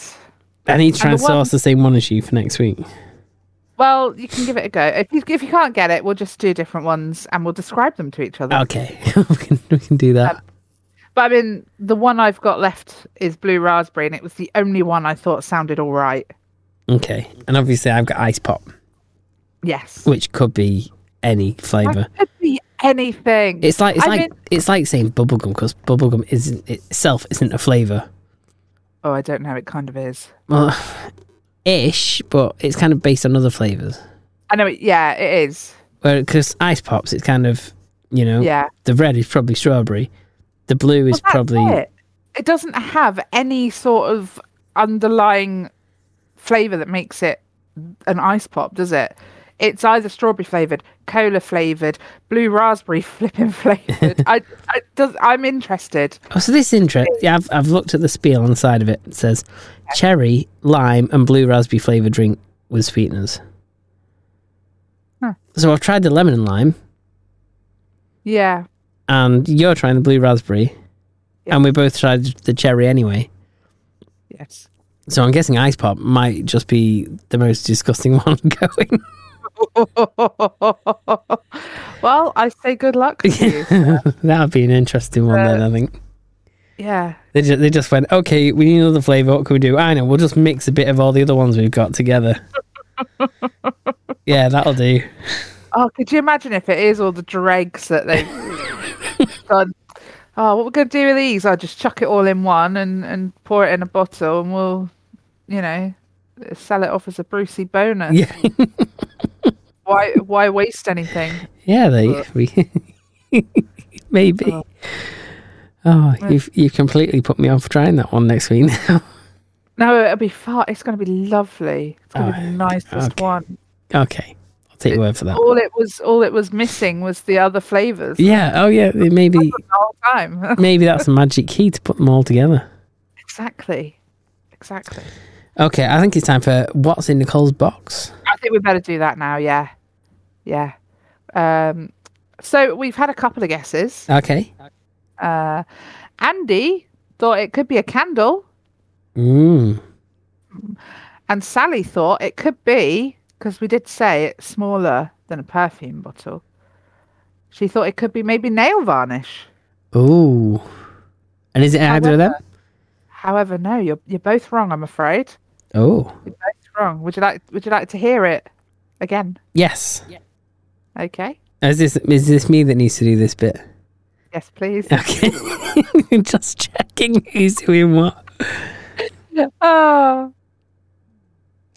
I need to try And and the one- source the same one as you for next week. Well, you can give it a go. If you if you can't get it, we'll just do different ones and we'll describe them to each other. Okay, we can we can do that. But I mean, the one I've got left is blue raspberry, and it was the only one I thought sounded all right. Okay, and obviously I've got ice pop, Yes, which could be any flavour. Could be anything. It's like it's I like mean- it's like saying bubblegum because bubblegum isn't itself isn't a flavour. oh, I don't know. It kind of is. Well, ish, but it's kind of based on other flavours. I know. It, yeah, it is. Well, because ice pops, it's kind of you know Yeah. the red is probably strawberry, the blue is Well, that's probably it. It doesn't have any sort of underlying flavor that makes it an ice pop, does it? It's either strawberry flavored, cola flavored, blue raspberry flipping flavored. I, I does, I'm interested. Oh, so this interest. Yeah, I've I've looked at the spiel on the side of it. It says cherry, lime, and blue raspberry flavored drink with sweeteners. Huh. So I've tried the lemon and lime, Yeah, and you're trying the blue raspberry, and we both tried the cherry anyway. yes. So I'm guessing ice pop might just be the most disgusting one going. well, I say good luck to you. that would be an interesting one then. I uh, think Yeah. they just, they just went, okay, we need another flavor. What can we do? I know, we'll just mix a bit of all the other ones we've got together. yeah, that'll do. Oh, could you imagine if it is all the dregs that they've done? Oh, what we're going to do with these? I'll just chuck it all in one and, and pour it in a bottle and we'll, you know, sell it off as a Brucey bonus. Yeah, Why why waste anything? yeah, they we maybe. Oh, oh you've you completely put me off trying that one next week now. No, it'll be far. It's going to be lovely. It's going to Oh, be the nicest okay. one. okay, I'll take your word for that. All it was, all it was missing was the other flavors. Yeah. Oh, yeah. Maybe The whole time. maybe that's a magic key to put them all together. exactly, exactly. Okay, I think it's time for what's in Nicole's box. I think we better do that now. Yeah, yeah. Um, so we've had a couple of guesses. Okay. Uh, Andy thought it could be a candle, Mm. and Sally thought it could be because we did say it's smaller than a perfume bottle. She thought it could be maybe nail varnish. Ooh. And is it either of them? However, no, you're you're both wrong. I'm afraid. Oh. You're both wrong. Would you like Would you like to hear it again? Yes. Okay. Is this is this me that needs to do this bit? Yes, please. Okay. Just checking who's doing what. oh,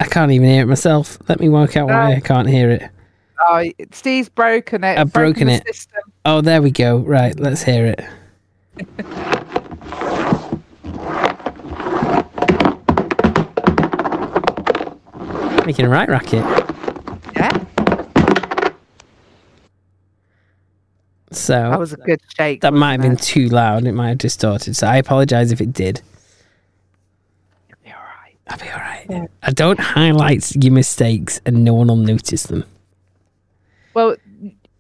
I can't even hear it myself. Let me work out why. I can't hear it. oh, Steve's broken it. I've broken the it. System. Oh, there we go. Right, let's hear it. Making a right racket. Yeah, So that was a good shake. that might have been too loud. It might have distorted. So I apologize if it did. It? You're right. I'll be all right. I don't highlight your mistakes and no one will notice them. Well,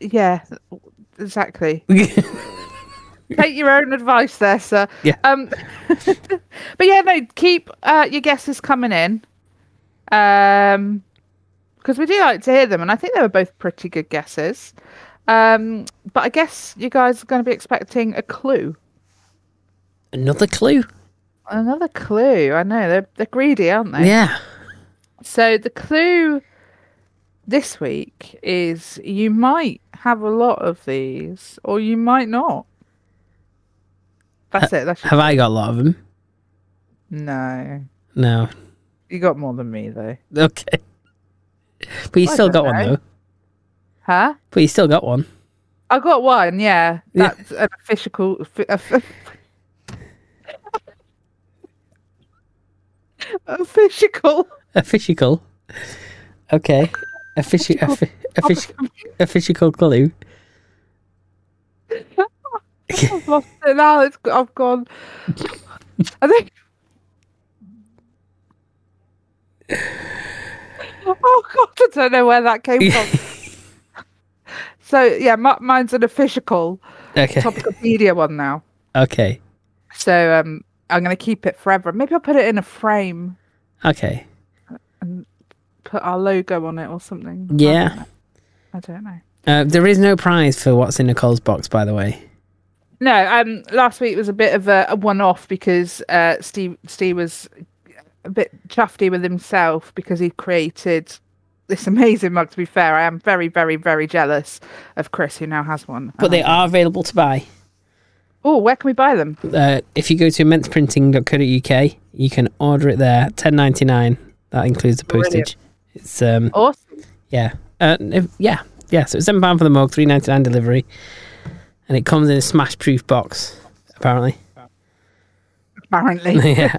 yeah, exactly. Take your own advice there, sir. Yeah. Um, but yeah, no, keep uh, your guesses coming in. Um, because we do like to hear them, and I think they were both pretty good guesses. Um, but I guess you guys are going to be expecting a clue. Another clue? Another clue. I know they're they're greedy, aren't they? Yeah. So the clue this week is you might have a lot of these, or you might not. That's it. That's. Have I got a lot of them? no. No. You got more than me though, Okay. But you I still got one though. huh? But you still got one. I got one. Yeah, Yeah. that's an official. Fi- offi- Official. A fishical. Okay. A fishy a, fi- a, fish, a clue. I've lost it now. It's I've gone. I think. Oh God, I don't know where that came from. so yeah, mi- mine's an official Okay. Topicopedia one now. Okay. So um, I'm gonna keep it forever. Maybe I'll put it in a frame. Okay. And put our logo on it or something. Yeah. I don't know. Uh, there is no prize for what's in Nicole's box, by the way. No, um, last week was a bit of a, a one-off because uh, Steve Steve was a bit chuffy with himself because he created this amazing mug. To be fair, I am very, very, very jealous of Chris who now has one. But they are available to buy. Oh, where can we buy them? Uh, if you go to immenceprinting.co.uk, you can order it there. Ten ninety nine. That includes the postage. It's um Awesome. yeah uh, if- yeah yeah. So it's seven pound for the mug, three ninety nine delivery, and it comes in a smash proof box. Apparently, Apparently, yeah.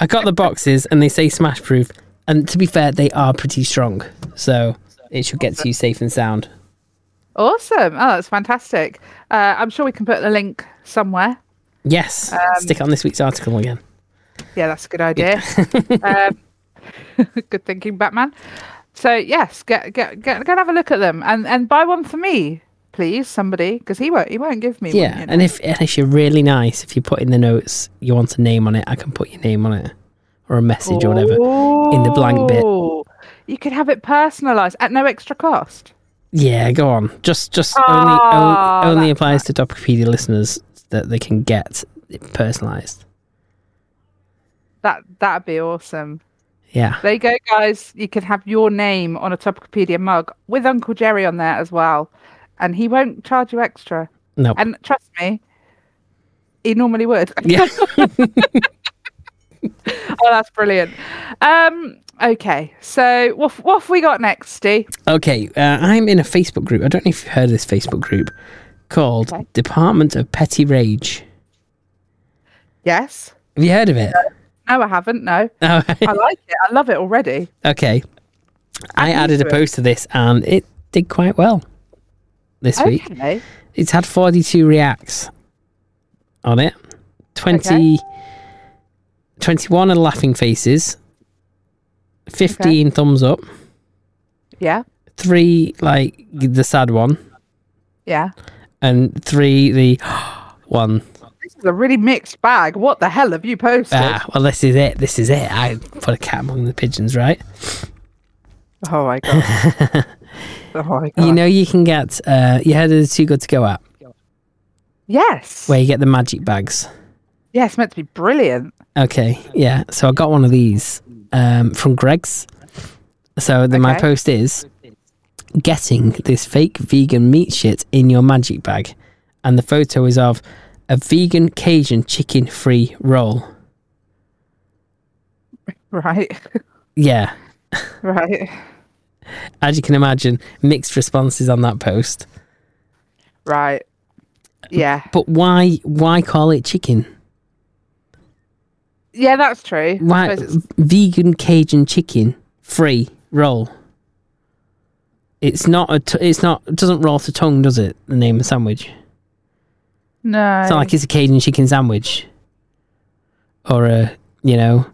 I got the boxes and they say smash proof, and to be fair, they are pretty strong. So it should get to you safe and sound. Awesome. Oh, that's fantastic. Uh, I'm sure we can put the link somewhere. Yes, stick it on this week's article again. Yeah, that's a good idea. um, good thinking, Batman. So yes, get get get go and have a look at them and and buy one for me, please, somebody, because he won't he won't give me. Yeah, one, you know. and if and if you're really nice, if you put in the notes you want a name on it, I can put your name on it or a message or whatever in the blank bit. You could have it personalised at no extra cost. Yeah, go on. Just just only Oh, only, only applies to Topicopedia listeners that they can get it personalised. That that'd be awesome. Yeah, There you go, guys. You can have your name on a Topicopedia mug with Uncle Jerry on there as well, and he won't charge you extra. no, And trust me, he normally would. yeah. oh, that's brilliant. Um, okay, so what what have we got next, Steve? Okay, uh, I'm in a Facebook group. I don't know if you've heard of this Facebook group called Okay. Department of Petty Rage. Yes. Have you heard of it? No, I haven't. No, Oh, I like it. I love it already. okay. I I'm added a into it. post to this and it did quite well this week. Okay. It's had 42 reacts on it. 20, 21 are laughing faces, 15 thumbs up, Yeah. three like the sad one, Yeah. and three the one. This is a really mixed bag. What the hell have you posted? Ah, well, this is it. This is it. I put a cat among the pigeons, right? Oh my god. oh my god. You know, you can get, uh, you heard of the Too Good to Go app yes. where you get the magic bags. Yeah, it's meant to be brilliant. Okay, yeah. So I got one of these um, from Greggs. So the, my post is getting this fake vegan meat shit in your magic bag, and the photo is of a vegan Cajun chicken free roll. Right. Yeah, right. as you can imagine, mixed responses on that post. Right. Yeah. But why? Why call it chicken? Yeah, that's true. It's- vegan Cajun chicken free roll? It's not a. T- it's not. It doesn't roll off the tongue, does it? The name of the sandwich. No. It's not like it's a Cajun chicken sandwich or a, you know,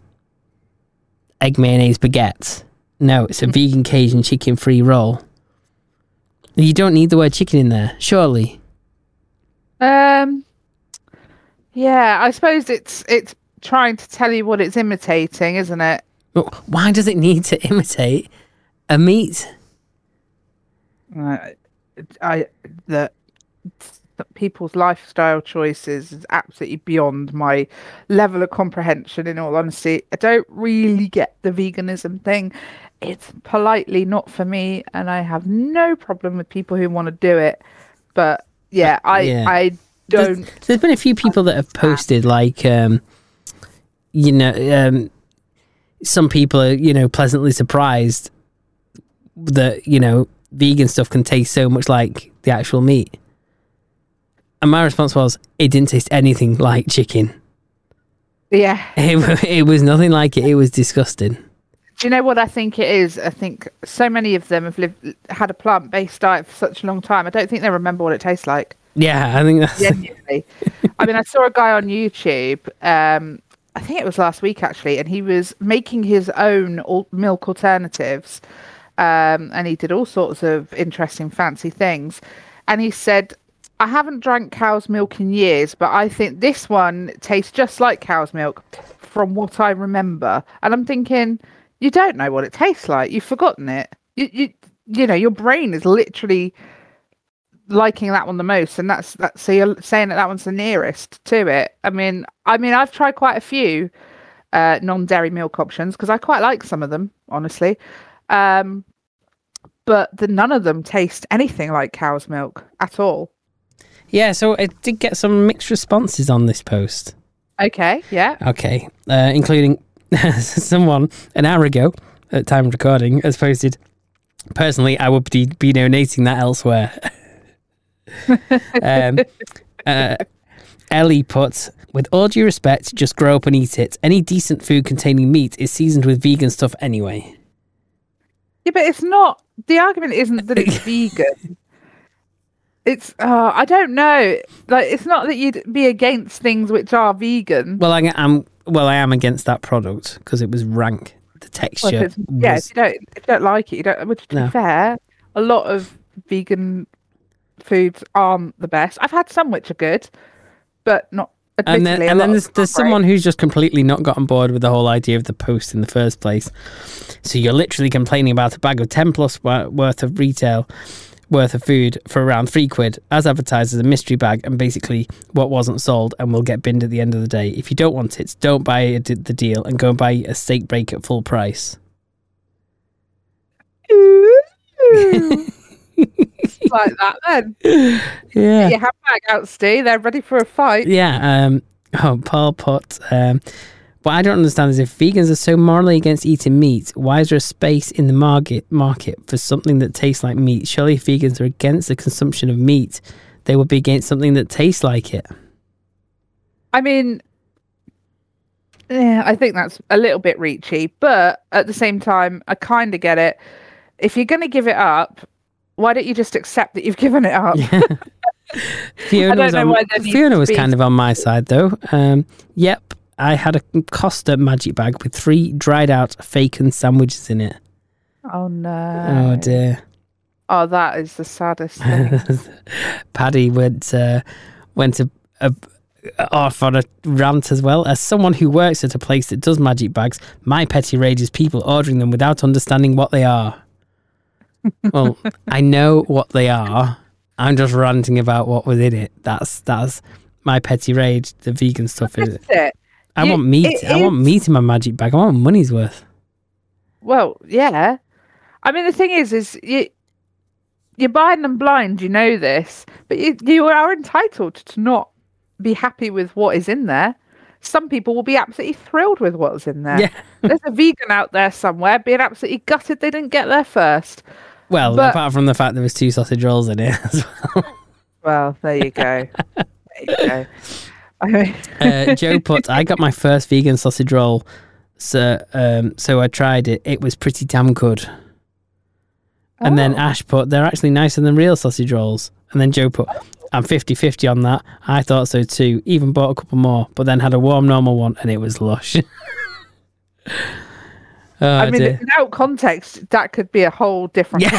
egg mayonnaise baguette. No, it's a vegan Cajun chicken free roll. You don't need the word chicken in there, surely. Um. Yeah, I suppose it's it's trying to tell you what it's imitating, isn't it? But why does it need to imitate a meat? Uh, I that people's lifestyle choices is absolutely beyond my level of comprehension. In all honesty, I don't really get the veganism thing. It's politely not for me, and I have no problem with people who want to do it. But yeah, I Yeah. I don't. There's been a few people that have posted like, um, you know, um, some people are you know pleasantly surprised that you know vegan stuff can taste so much like the actual meat. And my response was, it didn't taste anything like chicken. Yeah. It, it was nothing like it. It was disgusting. Do you know what I think it is? I think so many of them have lived had a plant based diet for such a long time. I don't think they remember what it tastes like. Yeah, I think that's Genuinely. I mean, I saw a guy on YouTube. Um, I think it was last week actually, and he was making his own milk alternatives, um, and he did all sorts of interesting, fancy things. And he said, "I haven't drank cow's milk in years, but I think this one tastes just like cow's milk, from what I remember." And I'm thinking, you don't know what it tastes like. You've forgotten it. You you you know your brain is literally liking that one the most, and that's that. so you're saying that that one's the nearest to it. I mean, I mean, I've tried quite a few uh, non-dairy milk options because I quite like some of them, honestly. Um, but the, none of them taste anything like cow's milk at all. Yeah, so it did get some mixed responses on this post. Okay, yeah. Okay, uh, including someone an hour ago at time of recording has posted. Personally, I would be, be donating that elsewhere. um, uh, Ellie put, with all due respect, just grow up and eat it. Any decent food containing meat is seasoned with vegan stuff anyway. Yeah, but it's not. The argument isn't that it's vegan. It's. Uh, I don't know. Like, it's not that you'd be against things which are vegan. Well, I am. Well, I am against that product because it was rank. The texture. yeah, was- if you don't, if you don't like it, you don't. Which, to No. be fair, a lot of vegan foods aren't the best. I've had some which are good, but not. and then and then there's, there's someone who's just completely not got on board with the whole idea of the post in the first place. So you're literally complaining about a bag of ten plus worth of retail worth of food for around three quid, as advertised as a mystery bag, and basically what wasn't sold and will get binned at the end of the day. If you don't want it, don't buy d- the deal and go and buy a steak bake at full price. Like that then. Yeah. Get your handbag out, Steve. They're ready for a fight. Yeah. Um, oh, Paul put. Um, what I don't understand is if vegans are so morally against eating meat, why is there a space in the market market for something that tastes like meat? Surely, if vegans are against the consumption of meat, they would be against something that tastes like it. I mean, yeah, I think that's a little bit reachy, but at the same time, I kind of get it. If you're going to give it up, why don't you just accept that you've given it up? Yeah. Fiona don't was, know on, Fiona was kind of on my side though. Um, yep, I had a Costa magic bag with three dried out bacon sandwiches in it. Oh no! Oh dear. Oh, that is the saddest thing. Paddy went uh, went a, a, off on a rant as well. As someone who works at a place that does magic bags, my petty rage is people ordering them without understanding what they are. Well, I know what they are. I'm just ranting about what was in it. That's that's my petty rage. The vegan stuff is. It. I You- want meat. I want meat in my magic bag. I want money's worth. Well, yeah. I mean, the thing is, is you you're buying them blind. You know this, but you you are entitled to not be happy with what is in there. Some people will be absolutely thrilled with what's in there. Yeah. There's a vegan out there somewhere being absolutely gutted they didn't get there first. Well, But- apart from the fact there was two sausage rolls in it as well. Well, there you go. there you go. Uh, Joe put, I got my first vegan sausage roll, so um, so I tried it. It was pretty damn good. And then Oh. Ash put, they're actually nicer than real sausage rolls. And then Joe put, I'm 50 50 on that. I thought so too. Even bought a couple more, but then had a warm normal one and it was lush. oh, I mean, dear. without context, that could be a whole different Yeah.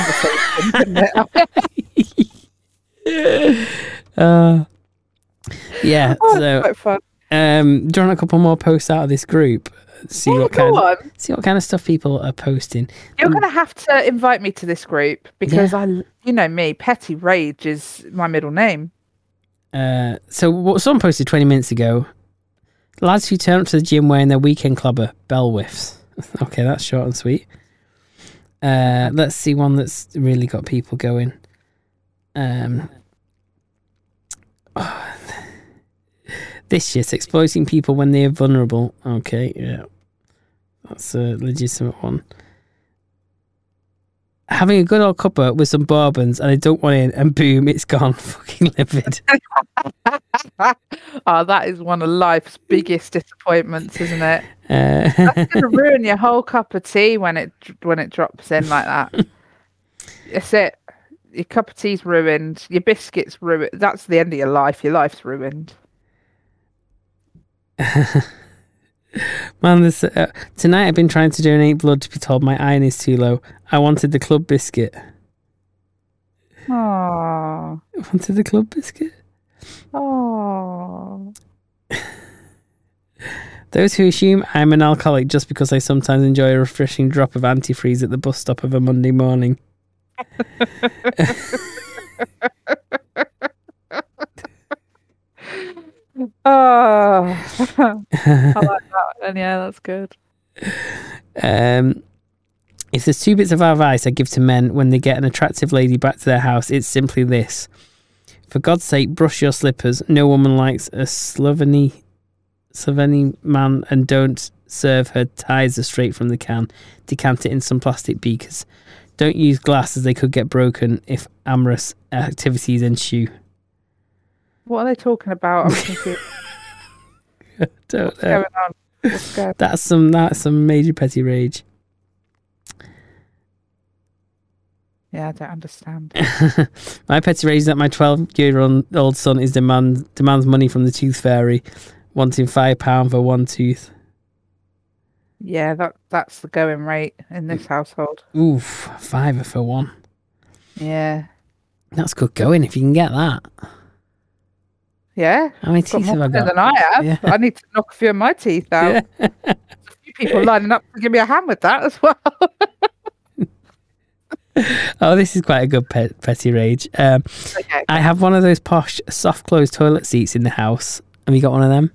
conversation. Uh, yeah, Oh, so quite fun. um, do you want a couple more posts out of this group? See Yeah, what kind on. see what kind of stuff people are posting. You're going to have to invite me to this group because I, you know me, petty rage is my middle name. Uh, so what someone posted 20 minutes ago lads who turn up to the gym wearing their weekend clubber bell whiffs okay that's short and sweet. Uh, let's see one that's really got people going. Um, this shit exploiting people when they're vulnerable. Okay yeah. That's a legitimate one having a good old cuppa with some bourbons and I don't want in, and boom it's gone fucking livid Oh, that is one of life's biggest disappointments, isn't it? Uh, going to ruin your whole cup of tea when it when it drops in like that. That's it. Your cup of tea's ruined. Your biscuits ruined. That's the end of your life. Your life's ruined. Man, this uh, tonight I've been trying to donate blood to be told my iron is too low. I wanted the club biscuit. Oh, I wanted the club biscuit. oh. Those who assume I'm an alcoholic just because I sometimes enjoy a refreshing drop of antifreeze at the bus stop of a Monday morning. Oh, I like that. And yeah, that's good. Um, if there's two bits of advice I give to men when they get an attractive lady back to their house, it's simply this. For God's sake, brush your slippers. No woman likes a Sloveny, Sloveny man, and don't serve her ties straight from the can. Decant it in some plastic beakers. Don't use glass as they could get broken if amorous activities ensue. What are they talking about? I'm confused. Don't What's know. going on? What's going That's some that's some major petty rage. Yeah, I don't understand. my petty rage is that my 12 year old son is demand demands money from the tooth fairy, wanting five pound for one tooth. Yeah, that that's the going rate in this mm. household. Oof, fiver for one. Yeah. That's good going if you can get that. Yeah. How many teeth have I got? than I have. Yeah. I need to knock a few of my teeth out. Yeah. A few people lining up to give me a hand with that as well. Oh, this is quite a good pet, petty rage. Um, okay. I have one of those posh soft closed toilet seats in the house. Have you got one of them?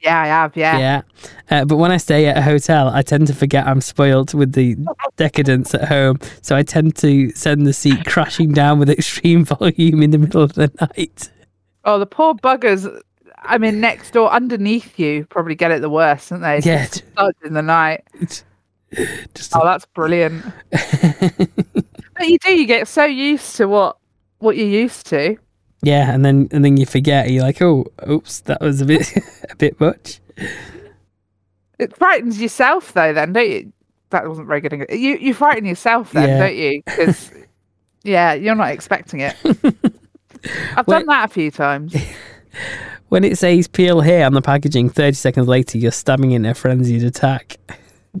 Yeah, I have. Yeah. Yeah. Uh, but when I stay at a hotel, I tend to forget I'm spoilt with the decadence at home. So I tend to send the seat crashing down with extreme volume in the middle of the night. Oh, the poor buggers. I mean, next door, underneath you, probably get it the worst, don't they? Yeah. Just in the night. Just Oh, that's brilliant. but you do. You get so used to what what you're used to. yeah, and then and then you forget. You're like, oh, oops, that was a bit a bit much. It frightens yourself, though. Then, don't you? That wasn't very good. English. You you frighten yourself, then, Yeah. don't you? Because yeah, you're not expecting it. I've Wait. done that a few times. When it says peel here on the packaging, thirty seconds later you're stabbing in a frenzied attack.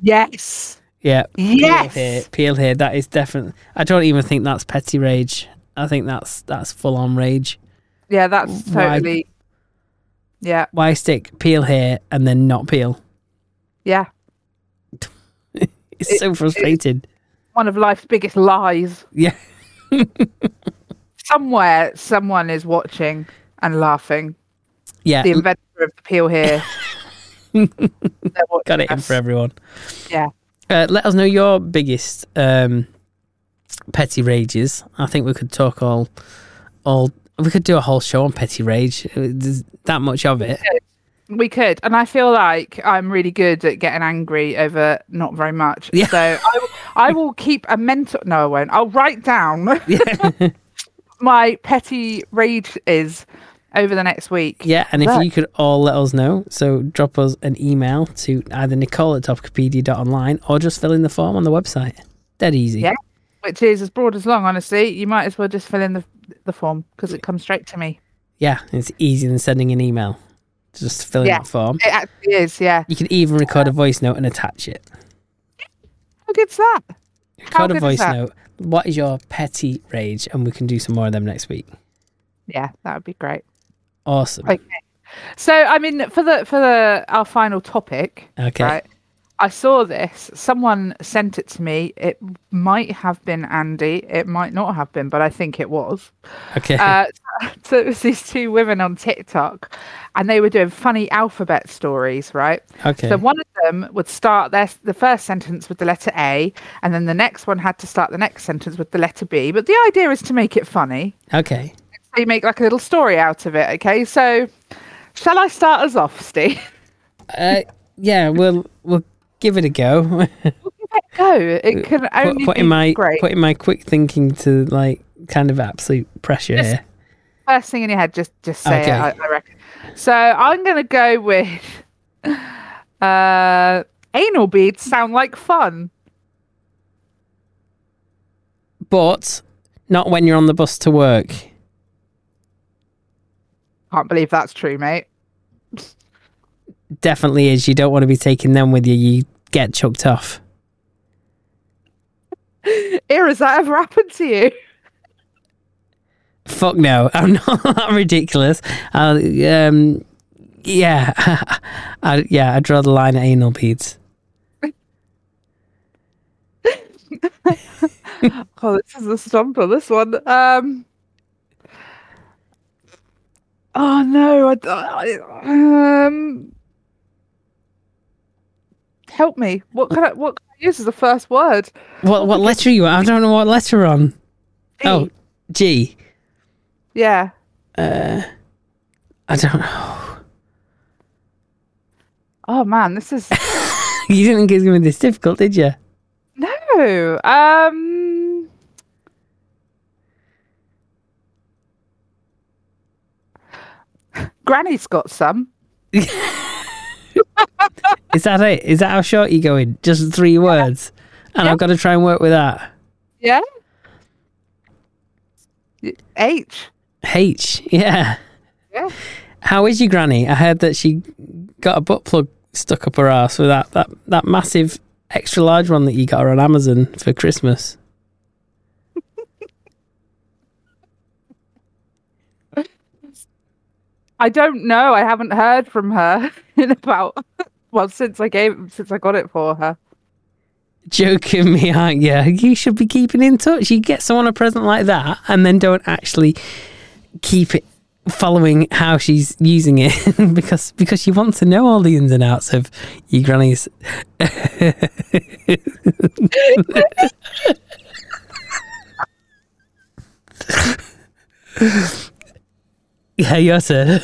Yes. Yeah. Peel Yes. here, peel here. That is definitely. I don't even think that's petty rage. I think that's that's full on rage. Yeah, that's Why- totally. Yeah. Why stick peel here and then not peel? Yeah. It's so frustrating. One of life's biggest lies. yeah. Somewhere, someone is watching and laughing. Yeah. The inventor of the peel here. Got it in for everyone. Yeah. Uh, let us know your biggest um, petty rages. I think we could talk all, all. We could do a whole show on petty rage. Uh, There's that much of it. We could, and I feel like I'm really good at getting angry over not very much. Yeah. So I, will- I will keep a mental. No, I won't. I'll write down my petty rage is over the next week. Yeah, and if Right. you could all let us know, so drop us an email to either nicole at topicopedia.online or just fill in the form on the website. Dead easy. Yeah. Which is as broad as long. Honestly, you might as well just fill in the the form because it comes straight to me. Yeah, it's easier than sending an email. Just fill in Yeah. that form. It actually is. Yeah. You can even record a voice note and attach it. How good's that? Record a voice note. What is your petty rage? And we can do some more of them next week. Yeah, that would be great. Awesome. Okay. So, I mean, for the for the our final topic, Okay. right? I saw this. Someone sent it to me. It might have been Andy. It might not have been, but I think it was. Okay. Uh, so it was these two women on TikTok, and they were doing funny alphabet stories, right? okay. So one of them would start their the first sentence with the letter A, and then the next one had to start the next sentence with the letter B. But the idea is to make it funny. okay. So you make like a little story out of it. Okay, so shall I start us off, Steve? Uh, yeah, we'll we'll give it a go. Go. It can only put, put be in my great. put in my quick thinking to like kind of absolute pressure Just- here. First thing in your head, just just say Okay. it. I, I reckon. So I'm gonna go with uh, anal beads. Sound like fun. But not when you're on the bus to work. Can't believe that's true, mate. Definitely is. You don't want to be taking them with you. You get chucked off. Ear, has that ever happened to you? Fuck no, I'm not that ridiculous. I'll, um, Yeah, I, yeah, I draw the line at anal beads. Oh, this is a stumper. This one. Um. Oh no! I, I- um. Help me. What can I? What can I use as the first word? What what letter are you? on? I don't know what letter on. Oh, G. Yeah. I don't know. Oh man, this is You didn't think it was going to be this difficult, did you? no. Um. Granny's got some. Is that it? Is that how short you're going? Just three words, and I've got to try and work with that. Yeah. H. H. Yeah. Yeah. How is your granny? I heard that she got a butt plug stuck up her ass with that that that massive extra large one that you got her on Amazon for Christmas. I don't know. I haven't heard from her in about well since I gave since I got it for her. Joking me, aren't you? You should be keeping in touch. You get someone a present like that, and then don't actually keep it following how she's using it because because you want to know all the ins and outs of your granny's. yeah, your turn.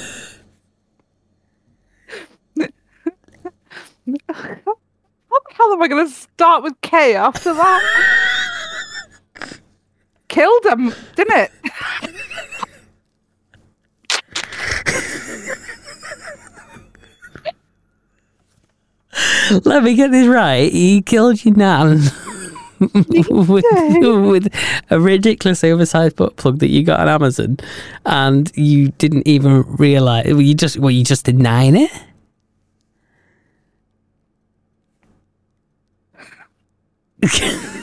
How the hell am I going to start with K after that? Killed him, didn't it? Let me get this right. You killed your nan with, with a ridiculous oversized butt plug that you got on Amazon, and you didn't even realize. Were you just were you just denying it?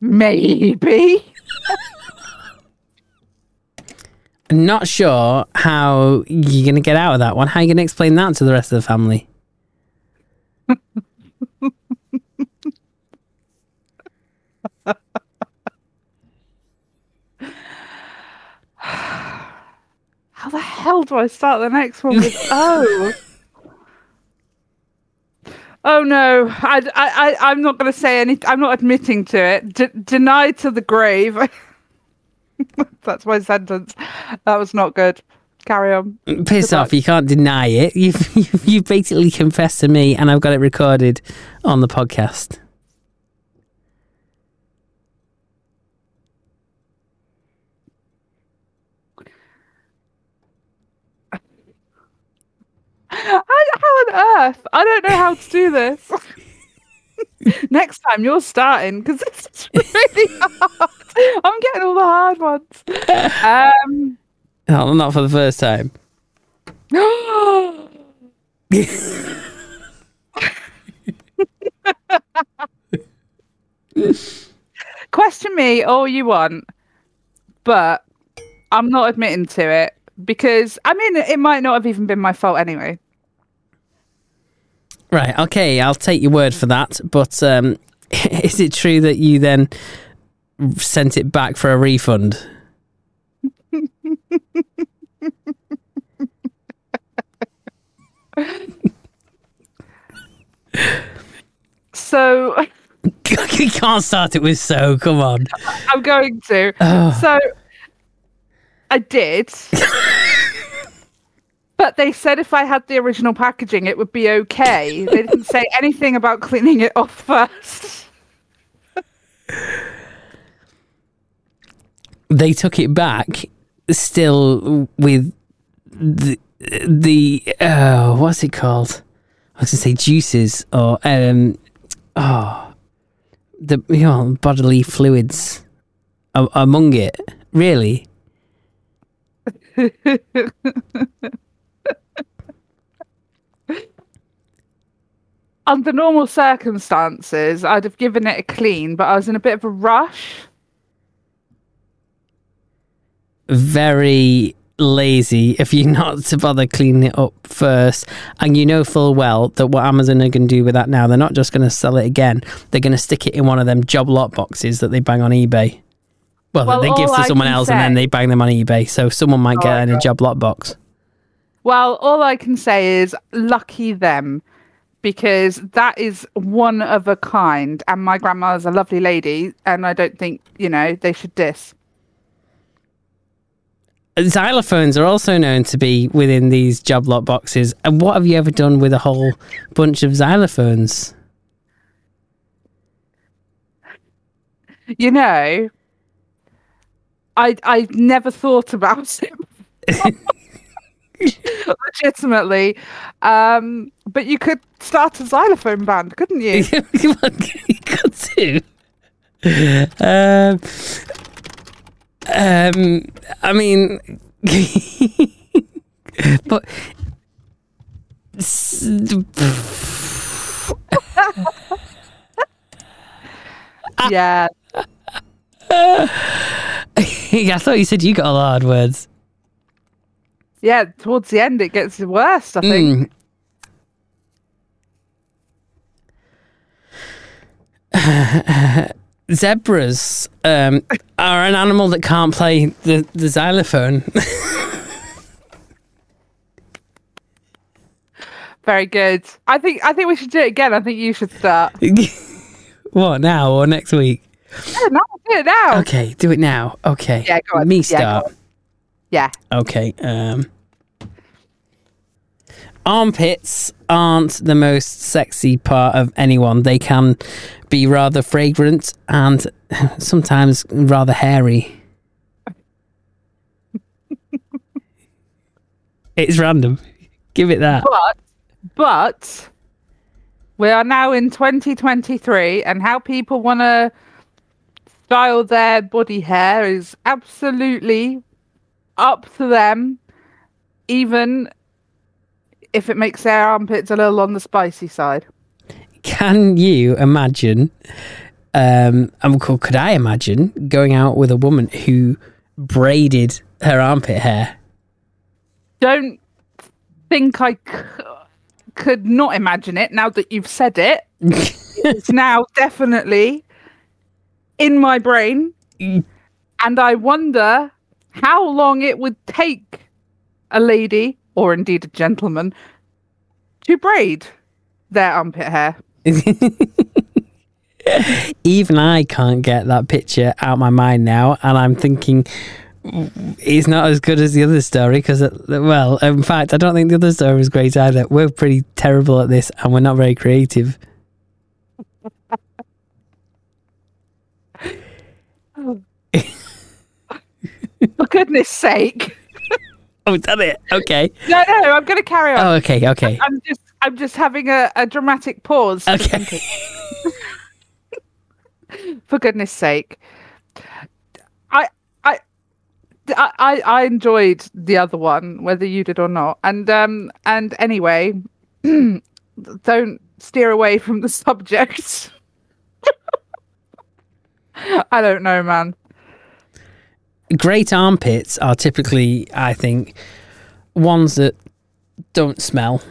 Maybe. Not sure how you're going to get out of that one. How are you going to explain that to the rest of the family? How the hell do I start the next one with O? Oh no, I, I, I, I'm not going to say any. I'm not admitting to it. D- denied to the grave. That's my sentence. That was not good. Carry on. Piss Good off! luck. You can't deny it. You've, you've you've basically confessed to me, and I've got it recorded on the podcast. How, how on earth? I don't know how to do this. Next time you're starting because this is really hard. I'm getting all the hard ones. Um. No, not for the first time. Question me all you want, but I'm not admitting to it because I mean it might not have even been my fault anyway. Right. Okay. I'll take your word for that. But um, is it true that you then sent it back for a refund? So you can't start it with so. Come on. I'm going to. Oh. So I did. But they said if I had the original packaging, it would be okay. They didn't say anything about cleaning it off first. They took it back, still with the the uh, what's it called? I was going to say juices or um oh the you know bodily fluids among it. Really? Under normal circumstances, I'd have given it a clean, but I was in a bit of a rush. very lazy if you're not to bother cleaning it up first. And you know full well that what Amazon are going to do with that now they're not just going to sell it again they're going to stick it in one of them job lot boxes that they bang on eBay. Well, Well, they give to I someone else and then they bang them on eBay so someone might oh get Oh, it in a job lot box. Well, all I can say is lucky them because that is one of a kind. And my grandma's a lovely lady, and I don't think, you know, they should diss. xylophones are also known to be within these job lot boxes and what have you ever done with a whole bunch of xylophones You know, I I never thought about it. Legitimately. Um, but you could start a xylophone band, couldn't you? you could too. Um, um, I mean, but yeah. I thought you said you got a lot of hard words. Yeah, towards the end it gets worse, I think. Mm. Zebras um, are an animal that can't play the, the xylophone. Very good. I think I think we should do it again. I think you should start. what now or next week? Yeah, no, do it now. Okay, do it now. Okay, Yeah, go on. Me Yeah, go start. on. Yeah. Okay. Um, armpits aren't the most sexy part of anyone. They can be rather fragrant and sometimes rather hairy. it's random. Give it that. But but we are now in 2023 and how people want to style their body hair is absolutely up to them even if it makes their armpits a little on the spicy side. Can you imagine? Um, could could I imagine going out with a woman who braided her armpit hair? Don't think I c- could not imagine it now that you've said it. it's now definitely in my brain. And I wonder how long it would take a lady, or indeed a gentleman, to braid their armpit hair. even I can't get that picture out my mind now, and I'm thinking it's not as good as the other story because, well, in fact, I don't think the other story was great either. We're pretty terrible at this, and we're not very creative. For goodness sake. Oh, done it. Okay. No, no, I'm going to carry on. Oh, okay. Okay. I'm just, I'm just having a, a dramatic pause. Okay. For goodness sake. I, I, I, I- I enjoyed the other one, whether you did or not. And um, and anyway, don't steer away from the subject. I don't know, man. Great armpits are typically, I think, ones that don't smell.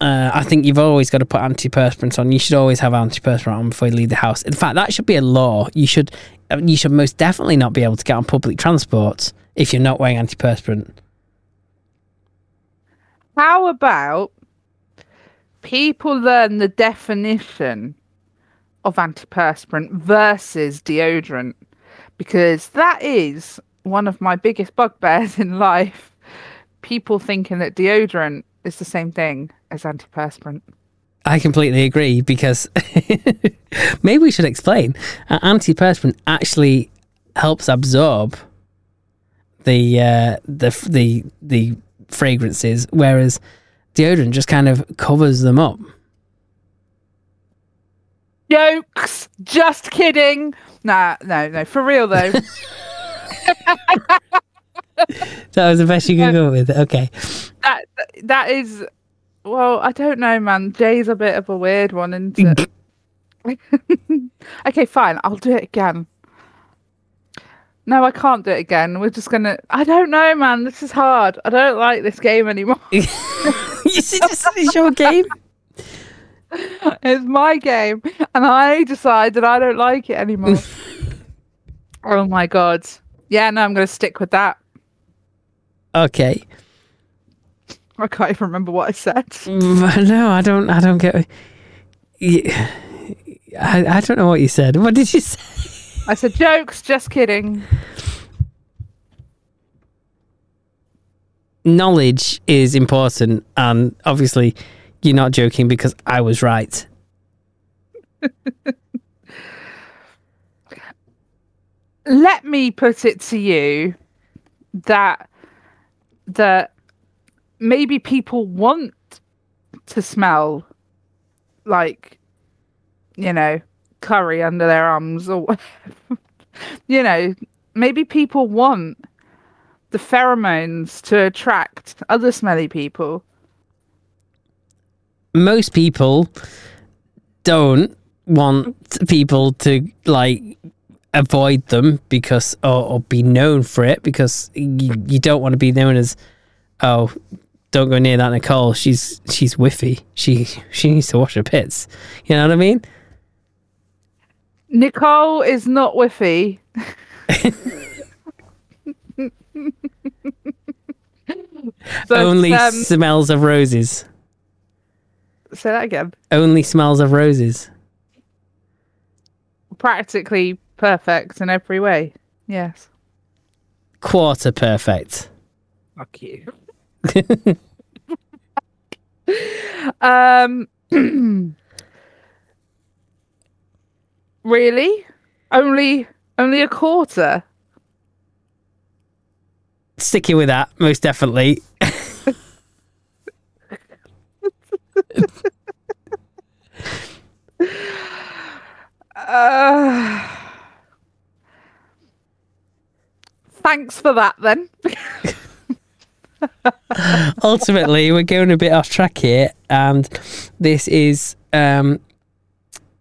Uh, I think you've always got to put antiperspirant on. You should always have antiperspirant on before you leave the house. In fact, that should be a law. You should, uh, you should most definitely not be able to get on public transport if you're not wearing antiperspirant. How about people learn the definition of antiperspirant versus deodorant? Because that is one of my biggest bugbears in life. People thinking that deodorant is the same thing as antiperspirant. I completely agree because maybe we should explain. Uh, antiperspirant actually helps absorb the uh, the the the fragrances, whereas deodorant just kind of covers them up. Jokes! Just kidding! Nah, no, no, for real though. That was the best you could go with. Okay, that that is well, I don't know, man. Jay's a bit of a weird one, isn't it? okay, fine. I'll do it again. No, I can't do it again. We're just gonna. I don't know, man. This is hard. I don't like this game anymore. you see, this is your game. it's my game, and I decide that I don't like it anymore. oh my god. Yeah, no, I'm gonna stick with that. Okay. I can't even remember what I said. Mm, No, I don't. I don't get. Yeah, I, I don't know what you said. What did you say? I said jokes. Just kidding. Knowledge is important, and obviously, you're not joking because I was right. Let me put it to you that that maybe people want to smell like you know curry under their arms or you know maybe people want the pheromones to attract other smelly people Most people don't want people to like avoid them because or, or be known for it because you, you don't want to be known as oh don't go near that Nicole she's she's whiffy. She she needs to wash her pits. You know what I mean? Nicole is not whiffy. But, only um, smells of roses say that again only smells of roses practically perfect in every way yes quarter perfect Fuck you. um, really? Only only a quarter? sticking with that most definitely Uh, thanks for that then. ultimately we're going a bit off track here and this is um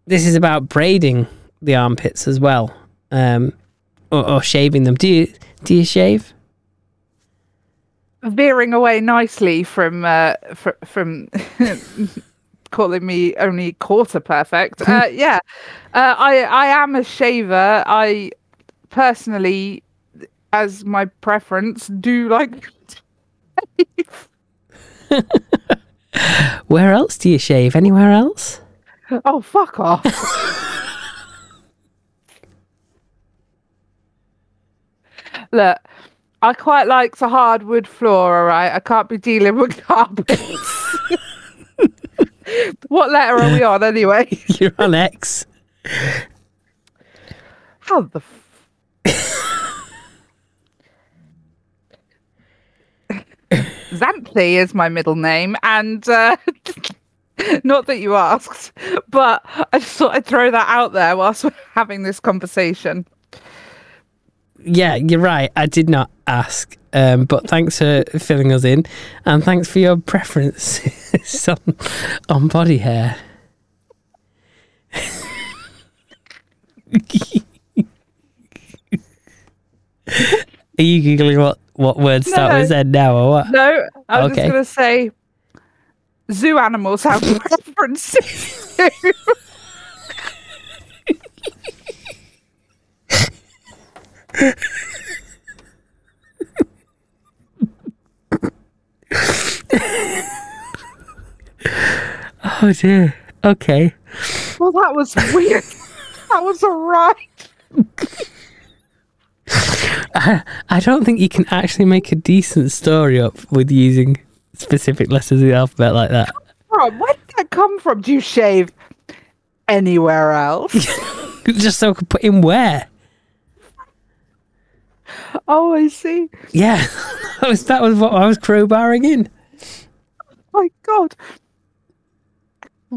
this is about braiding the armpits as well um or, or shaving them do you do you shave Veering away nicely from uh, fr- from calling me only quarter perfect. Uh, yeah, uh, I I am a shaver. I personally, as my preference, do like where else do you shave anywhere else Oh, fuck off. Look, I quite like the hardwood floor, all right? I can't be dealing with carpets. what letter are we on anyway? you're on x How the f- Xanthi is my middle name, and uh, not that you asked, but I just thought I'd throw that out there whilst we're having this conversation. Yeah you're right i did not ask um but thanks for filling us in and thanks for your preference on, on body hair Are you googling what what words start with No. Z now or what? No, I was Okay. just going to say zoo animals have preferences. too. Oh dear. Okay. well, that was weird. that was a right. I don't think you can actually make a decent story up with using specific letters of the alphabet like that. Oh, where did that come from? Do you shave anywhere else? Just so I could put in where. Oh, I see. Yeah. that was that was what I was crowbarring in. Oh My God.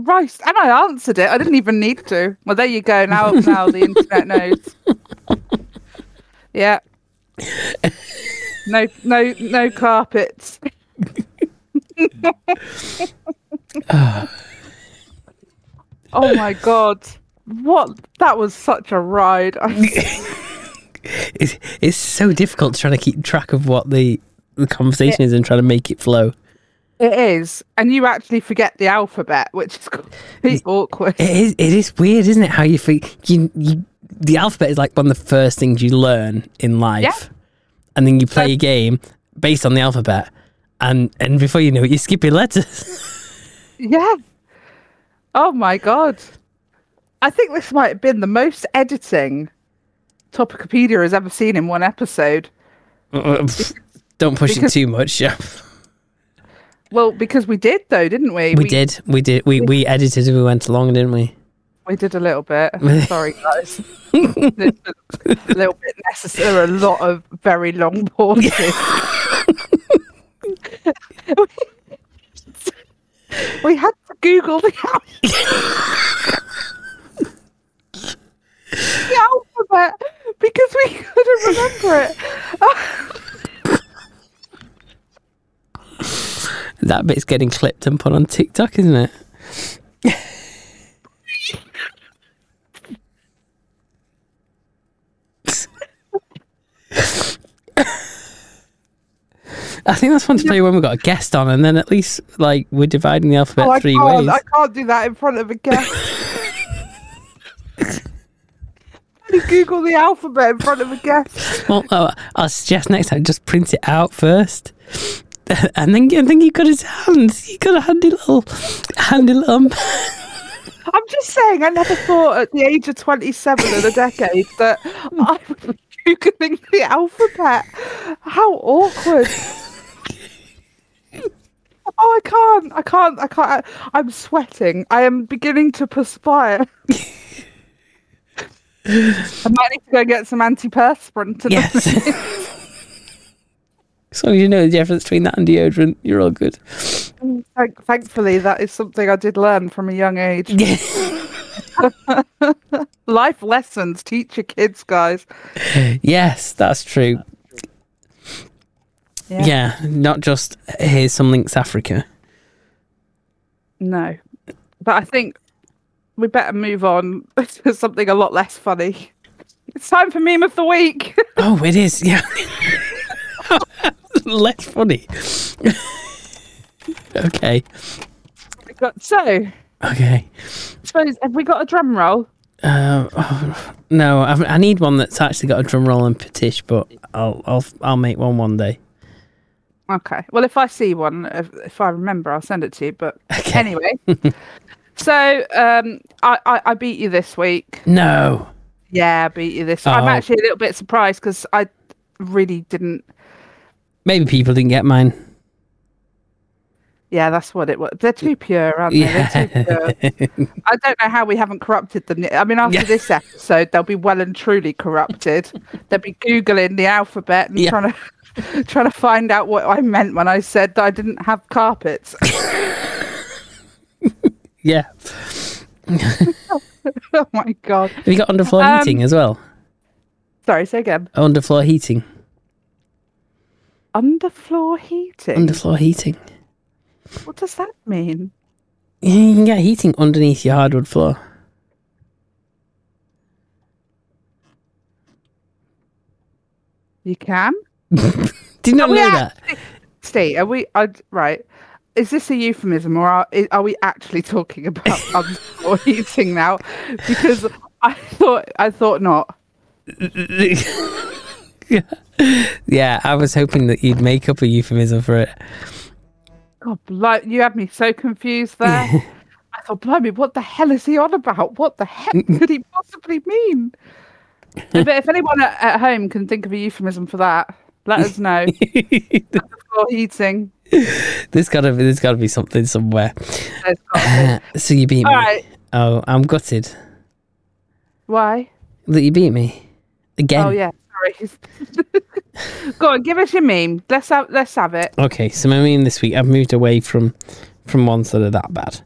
Christ. And I answered it. I didn't even need to. Well, there you go. Now, now the internet knows. Yeah. No, no, no carpets. oh my god! What? That was such a ride. I- it's, it's so difficult trying to keep track of what the the conversation is and trying to make it flow. It is, and you actually forget the alphabet, which is quite awkward. It is. It is weird, isn't it? How you you, you the alphabet is like one of the first things you learn in life, Yeah. and then you play So- a game based on the alphabet, and and before you know it, you're skipping letters. Yeah. Oh my god. I think this might have been the most editing Topicopedia has ever seen in one episode. Don't push it too much. Yeah. Well, because we did though, didn't we? We did. We did. We we edited as we went along, didn't we? We did a little bit. Sorry, guys. A little bit necessary. A lot of very long pauses. we had to Google the, the alphabet because we couldn't remember it. That bit's getting clipped and put on TikTok, isn't it? I think that's fun to play when we've got a guest on, and then at least like we're dividing the alphabet Oh, three ways. I can't do that in front of a guest. Google the alphabet in front of a guest. Well, uh, I'll suggest next time just print it out first, and then and then you got his hands. You got a handy little, handy little. I'm just saying, I never thought at the age of 27 in a decade that I would be Googling the alphabet. How awkward. Oh, I can't. I can't. I can't. I'm sweating. I am beginning to perspire. I might need to go get some antiperspirant. To Yes. as long as you know the difference between that and deodorant, you're all good. Mm, thank- thankfully, that is something I did learn from a young age. Life lessons. Teach your kids, guys. Yes, that's true. Yeah. Yeah, not just here's some Lynx Africa. No. But I think we better move on to something a lot less funny. It's time for meme of the week. Oh, it is. Yeah. Less funny. okay. We got- so, Okay. suppose, have we got a drum roll? Uh, oh, no, I've, I need one that's actually got a drum roll and petish, but I'll I'll I'll make one one day. Okay. Well, if I see one, if, if I remember, I'll send it to you. But Okay. anyway. So, um, I, I, I beat you this week. No. Yeah, I beat you this I'm Oh. actually a little bit surprised because I really didn't. Maybe people didn't get mine. Yeah, that's what it was. They're too pure, aren't they? They're too pure. I don't know how we haven't corrupted them. I mean, after Yeah. this episode, they'll be well and truly corrupted. they'll be googling the alphabet and Yeah. trying to trying to find out what I meant when I said that I didn't have carpets. Yeah. oh my god! Have you got underfloor Um, heating as well? Sorry, say again. Underfloor heating. Underfloor heating. Underfloor heating. what does that mean? You can get heating underneath your hardwood floor. You can. Did you not know that? Steve, are we? I, right. Is this a euphemism, or are, are we actually talking about underfloor heating now? Because I thought I thought not. yeah, I was hoping that you'd make up a euphemism for it. God, bli- you had me so confused there. I thought, blimey, what the hell is he on about? What the heck could he possibly mean? but if anyone at, at home can think of a euphemism for that, let us know. Underfloor heating. There's gotta be there's gotta be something somewhere. So you beat All me. right. Oh, I'm gutted Why? that you beat me again. Oh yeah, sorry. Go on, give us your meme. Let's have let's have it. Okay, so my meme this week, I've moved away from from ones that are that bad.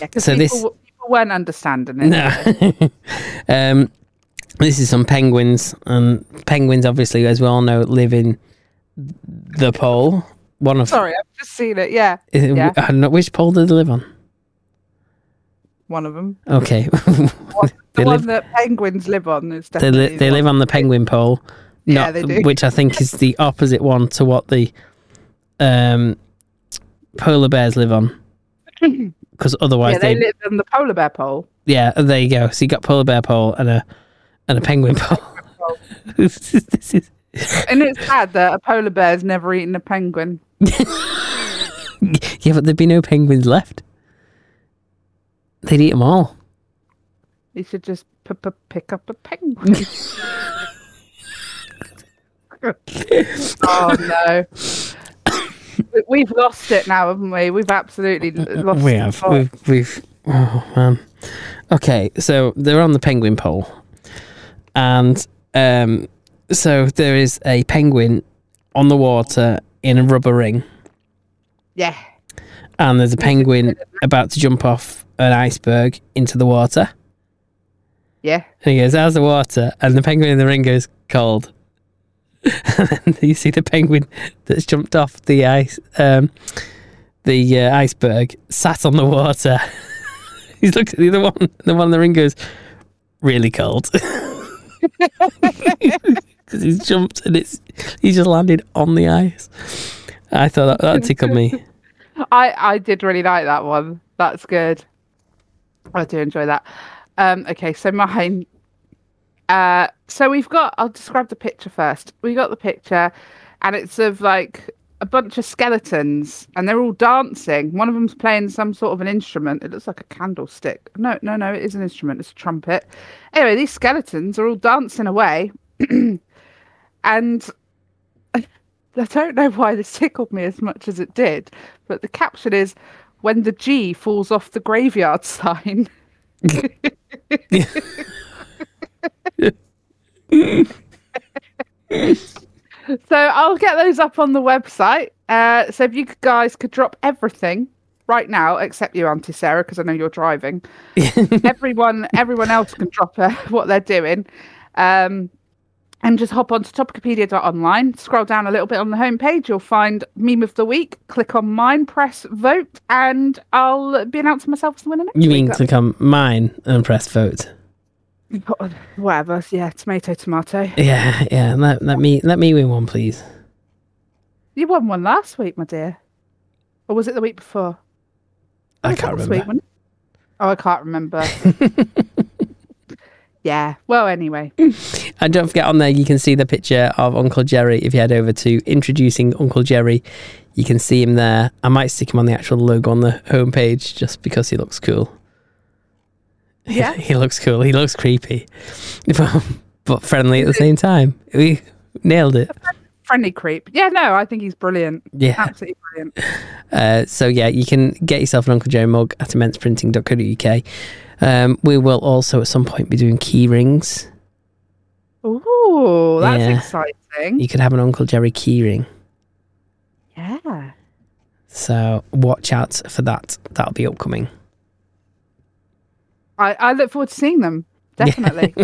Yeah, So people, this- people weren't understanding it. No. um, this is some penguins, and penguins, obviously, as we all know, live in the pole. One of Sorry, I've just seen it. Yeah, Uh, yeah. I don't know which pole do they live on. one of them. Okay, The they one live that penguins live on is they, li- they live on the penguin pole, Yeah, not they do. which I think is the opposite one to what the um, polar bears live on. Because otherwise, yeah, they they, live on the polar bear pole. yeah, there you go. So you got polar bear pole and a and a penguin pole. this is, this is And it's sad that a polar bear bear's never eaten a penguin. yeah, but there'd be no penguins left. They'd eat them all. You should just p- p- pick up a penguin. oh no. We- We've lost it now, haven't we? We've absolutely l- lost we have. plot. We've, we've. Oh man. Okay, so they're on the penguin pole, and um, so there is a penguin on the water in a rubber ring, Yeah. and there's a penguin about to jump off an iceberg into the water. Yeah. And he goes, "How's the water?" And the penguin in the ring goes, "Cold." and then you see the penguin that's jumped off the ice, um, the uh, iceberg, sat on the water. He's looked at the other one. and The one in the ring goes, "Really cold," because he's jumped and it's he just landed on the ice. I thought that, that tickled me. I I did really like that one. That's good. I do enjoy that. Um, okay, so mine. Uh, so we've got. I'll describe the picture first. We got the picture, and it's of like a bunch of skeletons, and they're all dancing. One of them's playing some sort of an instrument. It looks like a candlestick. No, no, no. It is an instrument. It's a trumpet. Anyway, these skeletons are all dancing away, I don't know why this tickled me as much as it did, but the caption is when the G falls off the graveyard sign. so I'll get those up on the website. Uh, so if you guys could drop everything right now, except you, Auntie Sarah, because I know you're driving. everyone, everyone else can drop uh, what they're doing. Um, and just hop onto topicopedia.online, scroll down a little bit on the homepage, you'll find meme of the week, click on mine, press vote, and I'll be announcing myself as the winner next You mean That'll click on mine and press vote? Whatever, yeah, tomato, tomato. Yeah, yeah. Let, let me let me win one, please. You won one last week, my dear. Or was it the week before? I it can't remember. week. Oh, I can't remember. yeah, well, anyway. And don't forget on there, you can see the picture of Uncle Jerry. If you head over to introducing Uncle Jerry, you can see him there. I might stick him on the actual logo on the homepage just because he looks cool. Yeah. he looks cool. He looks creepy, but, but friendly at the same time. We nailed it. Friendly creep. Yeah, no, I think he's brilliant. Yeah. Absolutely brilliant. Uh, so yeah, you can get yourself an Uncle Jerry mug at immenceprinting.co.uk. Um, we will also at some point be doing key rings. Ooh, that's Yeah. exciting. You could have an Uncle Jerry key ring. Yeah. So watch out for that. That'll be upcoming. I, I look forward to seeing them. Definitely.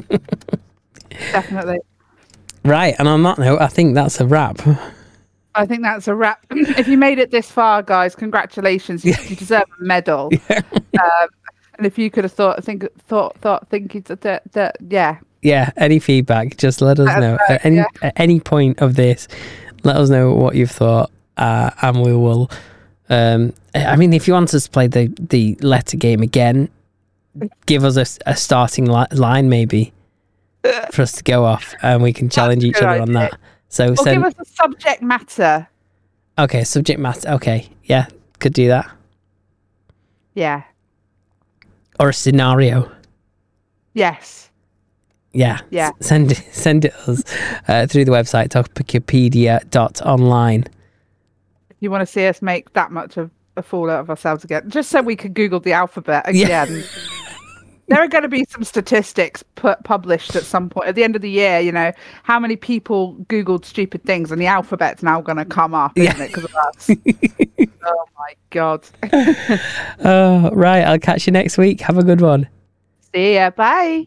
Definitely. Right, and on that note, I think that's a wrap. I think that's a wrap. if you made it this far, guys, congratulations. You, you deserve a medal. Um, and if you could have thought, think, thought, thought, thinking that, that, that yeah, Yeah, any feedback, just let us know. know, At any yeah. at any point of this, let us know what you've thought, uh, and we will. Um, I mean, if you want us to play the the letter game again, give us a, a starting li- line maybe for us to go off, and we can challenge each other on that. So or send give us a subject matter. okay subject matter. Okay, yeah, could do that Yeah. Or a scenario. Yes. Yeah. Yeah. S- Send it send it us uh, through the website topicopedia.online. If you want to see us make that much of a fool out of ourselves again, just so we could Google the alphabet Yeah. there are going to be some statistics put published at some point at the end of the year. You know how many people Googled stupid things, and the alphabet's now going to come up, isn't Yeah. it? Because of us. oh my god. Oh, right. I'll catch you next week. Have a good one. See ya. Bye.